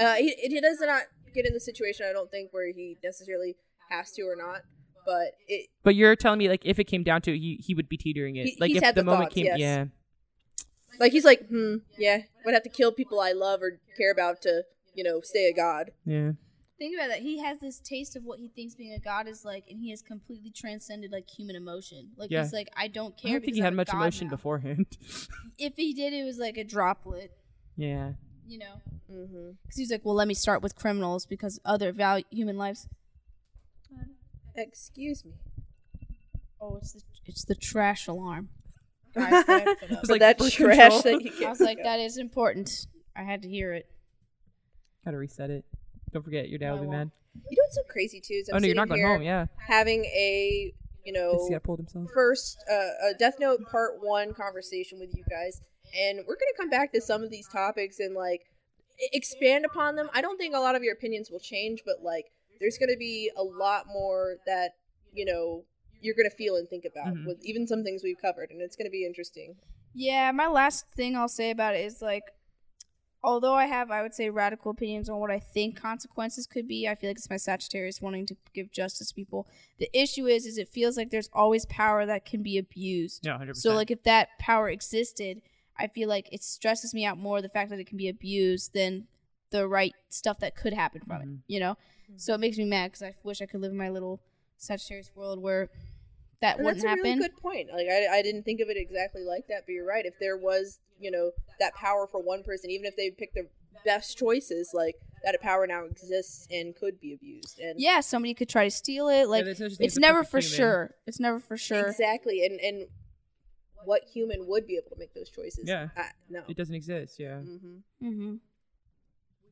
Uh, he, he does not get in the situation. I don't think where he necessarily has to or not. But it But you're telling me like if it came down to it, he he would be teetering it. He- like if the, the moment thoughts, came, yes. yeah. like he's like, hmm, yeah, would have to kill people I love or care about to, you know, stay a god. Yeah. Think about that. He has this taste of what he thinks being a god is like, and he has completely transcended like human emotion. Like Yeah. he's like, I don't care. I don't think because he I'm had much emotion now." beforehand. <laughs> If he did, it was like a droplet. yeah. You know, Mm-hmm. because he's like, well, let me start with criminals because other value human lives. Excuse me. Oh, it's the it's the trash alarm. Guys, they have to put up. It's For like that trash control. that you I was like, that is important. I had to hear it. Gotta reset it. Don't forget, your dad No, will I be mad. You know what's so crazy too? Is I'm oh no, you're not going home. Yeah. Having a, you know, he pulled himself? first uh, a Death Note Part One conversation with you guys, and we're gonna come back to some of these topics and like expand upon them. I don't think a lot of your opinions will change, but like there's gonna be a lot more that you know you're gonna feel and think about Mhm. with even some things we've covered, and it's gonna be interesting. Yeah, my last thing I'll say about it is like, although I have, I would say, radical opinions on what I think consequences could be. I feel like it's my Sagittarius wanting to give justice to people. The issue is, is it feels like there's always power that can be abused. Yeah, 100%. So like, if that power existed, I feel like it stresses me out more the fact that it can be abused than the right stuff that could happen from Mhm. it. You know, so it makes me mad because I wish I could live in my little Sagittarius world where that And wouldn't happen. that's a happen. really good point. Like I, I didn't think of it exactly like that, but you're right. If there was, you know, that power for one person, even if they picked the best choices, like that power now exists and could be abused. And yeah, somebody could try to steal it. Like there's no it's never for human. sure. It's never for sure. exactly. And and what human would be able to make those choices? Yeah. Uh, no. It doesn't exist. Yeah. hmm Mm-hmm.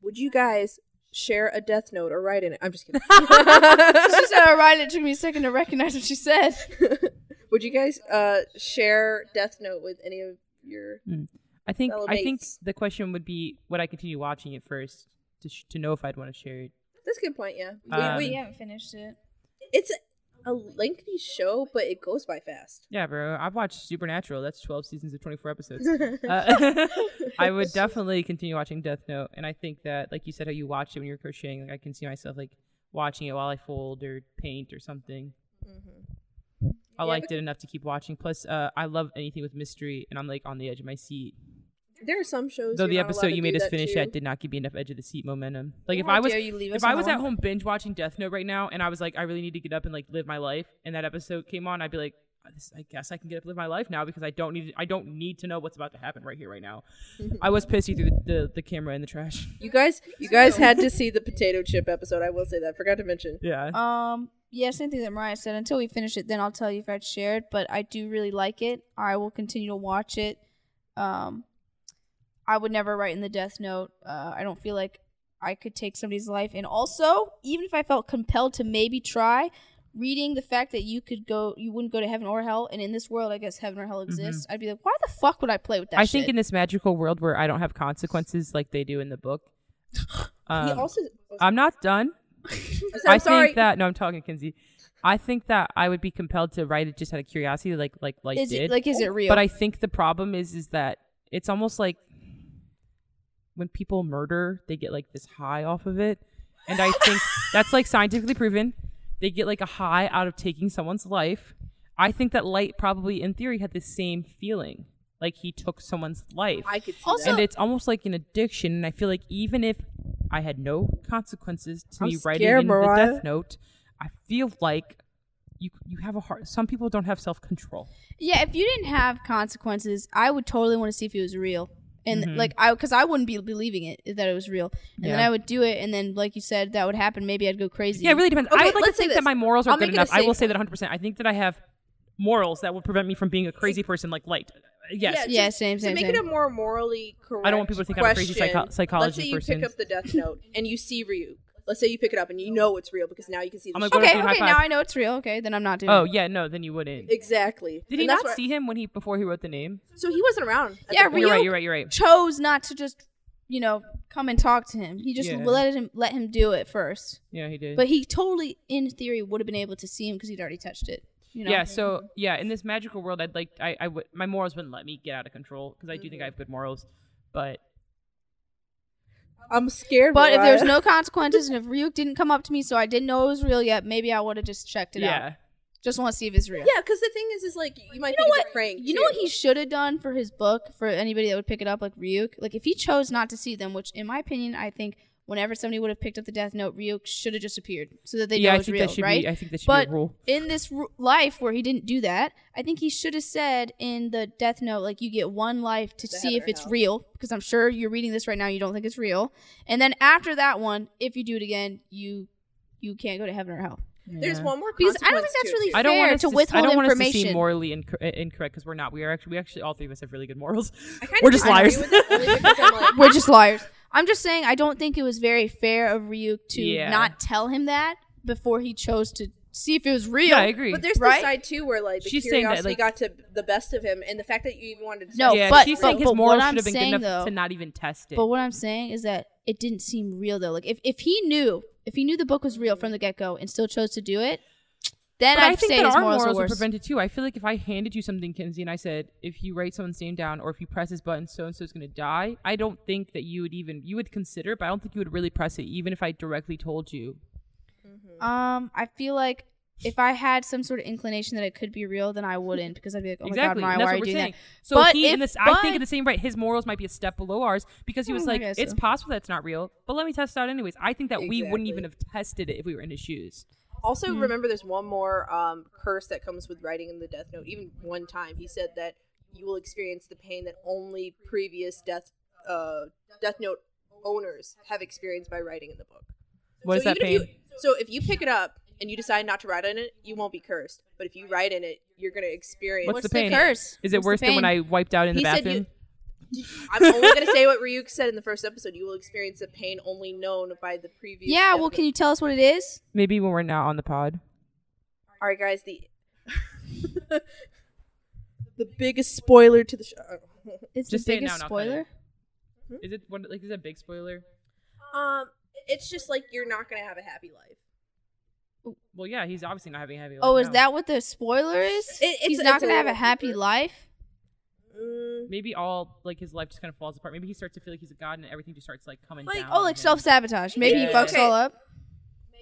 Would you guys share a death note or write in it? I'm just kidding. <laughs> she said all right. It took me a second to recognize what she said. <laughs> Would you guys uh, share Death Note with any of your? I think I think the question would be would I continue watching it first to sh- to know if I'd want to share it. That's a good point. Yeah, we, Um, we, haven't finished it. it's a, lengthy show, but it goes by fast. Yeah, bro. I've watched Supernatural. That's 12 seasons of 24 episodes. <laughs> Uh, <laughs> I would <laughs> definitely continue watching Death Note, and I think that, like you said, how you watched it when you were crocheting, like I can see myself like watching it while I fold or paint or something. I Yeah, liked it enough to keep watching. Plus, uh, I love anything with mystery, and I'm like on the edge of my seat. There are some shows. Though the episode you made us finish too. at did not give me enough edge of the seat momentum. Like if I was dare you leave us if I was at home binge watching Death Note right now, and I was like, I really need to get up and like live my life, and that episode came on, I'd be like, I guess I can get up and live my life now because I don't need I don't need to know what's about to happen right here right now. <laughs> I was pissed you threw the, the, the camera in the trash. <laughs> You guys, you guys had to see the potato chip episode. I will say that. Forgot to mention. Yeah. Um, yeah, same thing that Mariah said. Until we finish it, then I'll tell you if I'd share it. But I do really like it. I will continue to watch it. Um, I would never write in the death note. Uh, I don't feel like I could take somebody's life. And also, even if I felt compelled to maybe try, reading the fact that you could go, you wouldn't go to heaven or hell, and in this world, I guess heaven or hell exists. I'd be like, why the fuck would I play with that? I think in this magical world where I don't have consequences like they do in the book. <laughs> Um, also. I'm not done. <laughs> I'm I think that no, I'm talking to Kinsey. I think that I would be compelled to write it just out of curiosity, like like like is did. it like is it real? But I think the problem is is that it's almost like when people murder, they get like this high off of it. And I think <laughs> that's like scientifically proven. They get like a high out of taking someone's life. I think that Light probably in theory had the same feeling. Like he took someone's life. I could see Also- and it's almost like an addiction. And I feel like even if I had no consequences to I'm me writing scared, in the death note, I feel like you you have a heart. Some people don't have self control. Yeah, if you didn't have consequences, I would totally want to see if it was real. And Mhm. like I, because I wouldn't be believing it that it was real, and then I would do it, and then like you said, that would happen. Maybe I'd go crazy. Yeah, it really depends. Okay, I would like to let's say think that my morals are I'll good make it a enough. I will say that 100%. I think that I have morals that will prevent me from being a crazy person like Light. Yes. Yeah, Yeah, to- same, to same, make same. it a more morally correct. I don't want people to think I'm a crazy question, psycho- psychology Let's say you person. pick up the Death Note and you see Ryuk. Let's say you pick it up and you know it's real because now you can see the. I'm gonna go to okay, do high okay, five. now I know it's real. Okay, then I'm not doing. Oh, it. yeah, no, then you wouldn't. Exactly. Did he And that's not what- see him when he before he wrote the name? So he wasn't around. at Yeah, the. You're right, you're right, you're right. chose not to just, you know, come and talk to him. He just Yeah. let him let him do it first. Yeah, he did. But he totally, in theory, would have been able to see him because he'd already touched it. You know? Yeah, so yeah, in this magical world, I'd like I, I would my morals wouldn't let me get out of control because I do think I have good morals, but I'm scared. But if there's Mariah. no <laughs> consequences, and if Ryuk didn't come up to me, so I didn't know it was real yet, maybe I would have just checked it out. yeah, Just want to see if it's real. Yeah, because the thing is, is like you might You know think what? it's a prank. You know what he should have done for his book for anybody that would pick it up, like Ryuk. Like if he chose not to see them, which in my opinion, I think whenever somebody would have picked up the Death Note, Ryuk should have just appeared so that they yeah, know I it's think real, that should right? be I think that should but be a rule. in this r- life where he didn't do that, I think he should have said in the Death Note, like you get one life to The see if it's hell. real, because I'm sure you're reading this right now, you don't think it's real, and then after that one, if you do it again, you you can't go to heaven or hell. There's one more Because I don't think that's really too. I don't want fair us to to, I don't want us to seem morally inc- uh, incorrect because we're not. We are actually we actually all three of us have really good morals. I We're just liars. with it only because I'm <laughs> like, We're just liars. I'm just saying I don't think it was very fair of Ryuk to Yeah. not tell him that before he chose to see if it was real. yeah, I agree. But there's Right? the side too where like the She's saying that, curiosity like- got to the best of him, and the fact that you even wanted to No, yeah, but- she's but- saying his but morals should have been good enough though- to not even test it. But what I'm saying is that it didn't seem real though. Like if, if he knew if he knew the book was real from the get go and still chose to do it, then But I'd I think say that his our morals, morals are would worse. prevent it too. I feel like if I handed you something, Kinsey, and I said, if you write someone's name down or if you press this button, so and so is going to die, I don't think that you would even you would consider, it, but I don't think you would really press it, even if I directly told you. um, I feel like if I had some sort of inclination that it could be real, then I wouldn't because I'd be like, oh exactly, my god, and Mariah, why are you we're doing saying. that? So But he, in if- this, I think but- in the same right, his morals might be a step below ours because he was Hmm, like, guess it's so. possible that's not real, but let me test it out anyways. I think that we wouldn't even have tested it if we were in his shoes. Also, Mhm. remember there's one more um, curse that comes with writing in the Death Note. Even one time, he said that you will experience the pain that only previous Death uh, Death Note owners have experienced by writing in the book. What is so that pain? If you, so if you pick it up and you decide not to write in it, you won't be cursed. But if you write in it, you're going to experience. What's What's the the, pain? curse? Is it What's worse than when? I wiped out in the He said bathroom? I'm only going to say what Ryuk said in the first episode. You will experience the pain only known by the previous. Yeah, Death well, can you tell us what it is? Maybe when we're not on the pod. All right, guys. The <laughs> the biggest spoiler to the show. It's Just the say it now biggest and I'll cut it. spoiler. Is it one like is it a big spoiler? Um, it's just like you're not gonna have a happy life. Well, yeah, he's obviously not having a happy life. Oh, is now. that what the spoiler is? It- it's- He's not it's a gonna have a happy deeper. life. Mm, maybe all like his life just kind of falls apart. Maybe he starts to feel like he's a god and everything just starts like coming Like, down. Oh, like self sabotage. Maybe he fucks Okay. all up.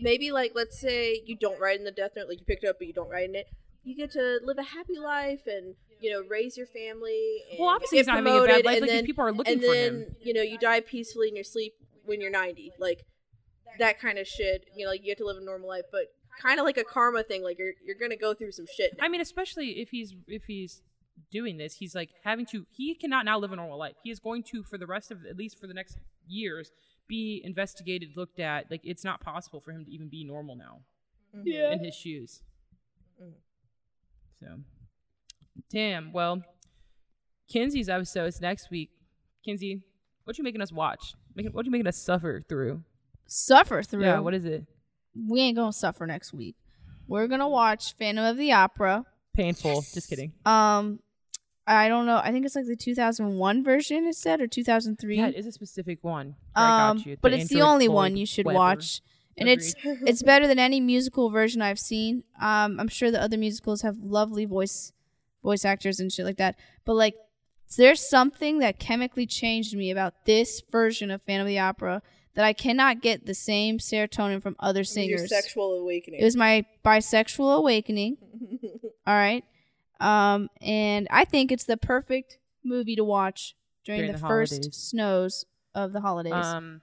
maybe like let's say you don't write in the Death Note, like you picked it up but you don't write in it. You get to live a happy life and you know raise your family. And Well, obviously get he's not having a bad life. and Like then, these people are looking for it. and for then him. you know you die peacefully in your sleep when you're 90. Like that kind of shit. You know, like you have to live a normal life, but kind of like a karma thing. Like you're you're gonna go through some shit. I mean, especially if he's if he's doing this, he's like having to. He cannot now live a normal life. He is going to, for the rest of at least for the next years, be investigated, looked at. Like it's not possible for him to even be normal now Yeah. in his shoes. Mhm. So, damn. Well, Kinsey's episode is next week. Kinsey, what you making us watch? Making what you making us suffer through? Suffer through. Yeah, what is it? we ain't gonna suffer next week. We're gonna watch Phantom of the Opera. Painful. Just kidding. Um, I don't know. I think it's like the 2001 version. It said or 2003. Yeah, it is a specific one. I um, got you. but it's the only one you should Webber. watch, and it's <laughs> it's better than any musical version I've seen. Um, I'm sure the other musicals have lovely voice voice actors and shit like that, but like there's something that chemically changed me about this version of Phantom of the Opera that I cannot get the same serotonin from other Your singers. sexual awakening. It was my bisexual awakening. <laughs> All right. Um, and I think it's the perfect movie to watch during, During the, the first snows of the holidays. Um,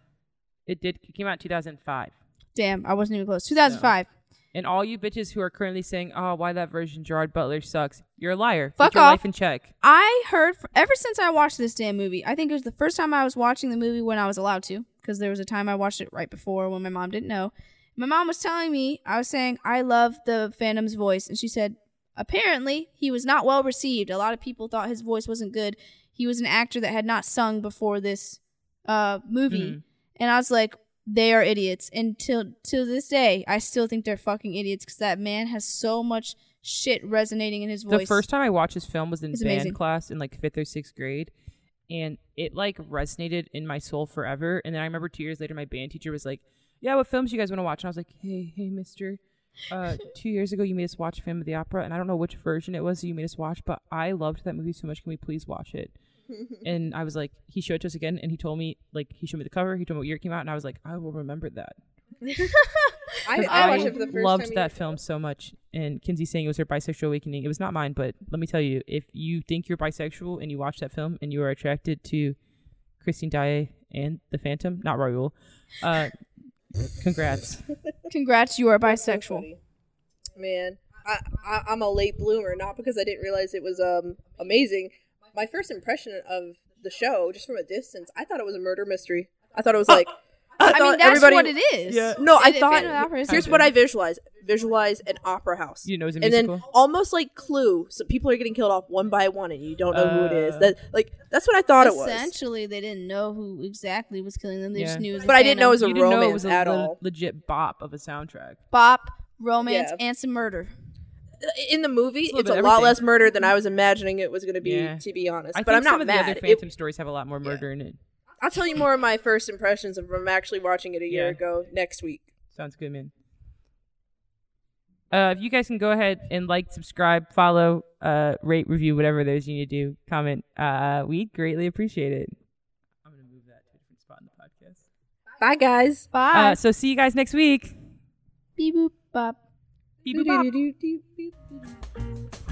it did. It came out in 2005. Damn, I wasn't even close. 2005. And all you bitches who are currently saying, "Oh, why that version Gerard Butler sucks," you're a liar. Fuck Get your off. life in check. I heard f ever since I watched this damn movie. I think it was the first time I was watching the movie when I was allowed to, because there was a time I watched it right before when my mom didn't know. My mom was telling me, I was saying I love the Phantom's voice, and she said apparently he was not well received. A lot of people thought his voice wasn't good. He was an actor that had not sung before this uh, movie, Mhm. and I was like, they are idiots. And till till this day, I still think they're fucking idiots because that man has so much shit resonating in his voice. The first time I watched this film was in It's band amazing. class in like fifth or sixth grade, and it like resonated in my soul forever. And then I remember two years later, my band teacher was like, "Yeah, what films you guys want to watch?" And I was like, "Hey, hey, Mister." Uh, <laughs> two years ago, you made us watch Phantom of the Opera, and I don't know which version it was that you made us watch, but I loved that movie so much. Can we please watch it? <laughs> and I was like, he showed it to us again, and he told me like he showed me the cover, he told me what year it came out, and I was like, I will remember that. <laughs> I, I watched it for the first loved time. that film so much. And Kinsey saying it was her bisexual awakening. It was not mine, but let me tell you, if you think you're bisexual and you watch that film and you are attracted to Christine Daae and the Phantom, not Raoul, uh, congrats. <laughs> Congrats, you are bisexual. Man, I, I I'm a late bloomer, not because I didn't realize it was um amazing. My first impression of the show, just from a distance, I thought it was a murder mystery. I thought it was like. <laughs> I, I mean, that's everybody, what it is. Yeah. No, I It- it- thought- Phantom Opera Here's what I visualize: visualize an opera house. You know, it's a and musical. then almost like Clue, so people are getting killed off one by one, and you don't know who it is. Uh. That like that's what I thought it was. Essentially, they didn't know who exactly was killing them. They just knew it was. But I didn't know it was a you didn't know it romance was a at le- all. legit bop of a soundtrack. bop, romance, Yeah. and some murder. In the movie, It's a it's a lot less murder than I was imagining it was going to be. Yeah. To be honest, I but think I'm not some of mad. the other It- Phantom stories have a lot more murder in it. I'll tell you more of my first impressions of from actually watching it a year Yeah. ago next week. Sounds good, man. Uh, if you guys can go ahead and like, subscribe, follow, uh, rate, review, whatever it is you need to do, comment. Uh, we greatly appreciate it. I'm gonna move that to a different spot in the podcast. Bye, guys. Bye. Uh, so see you guys next week. Beep boop bop. Beep, boop, bop. Beep, boop, boop.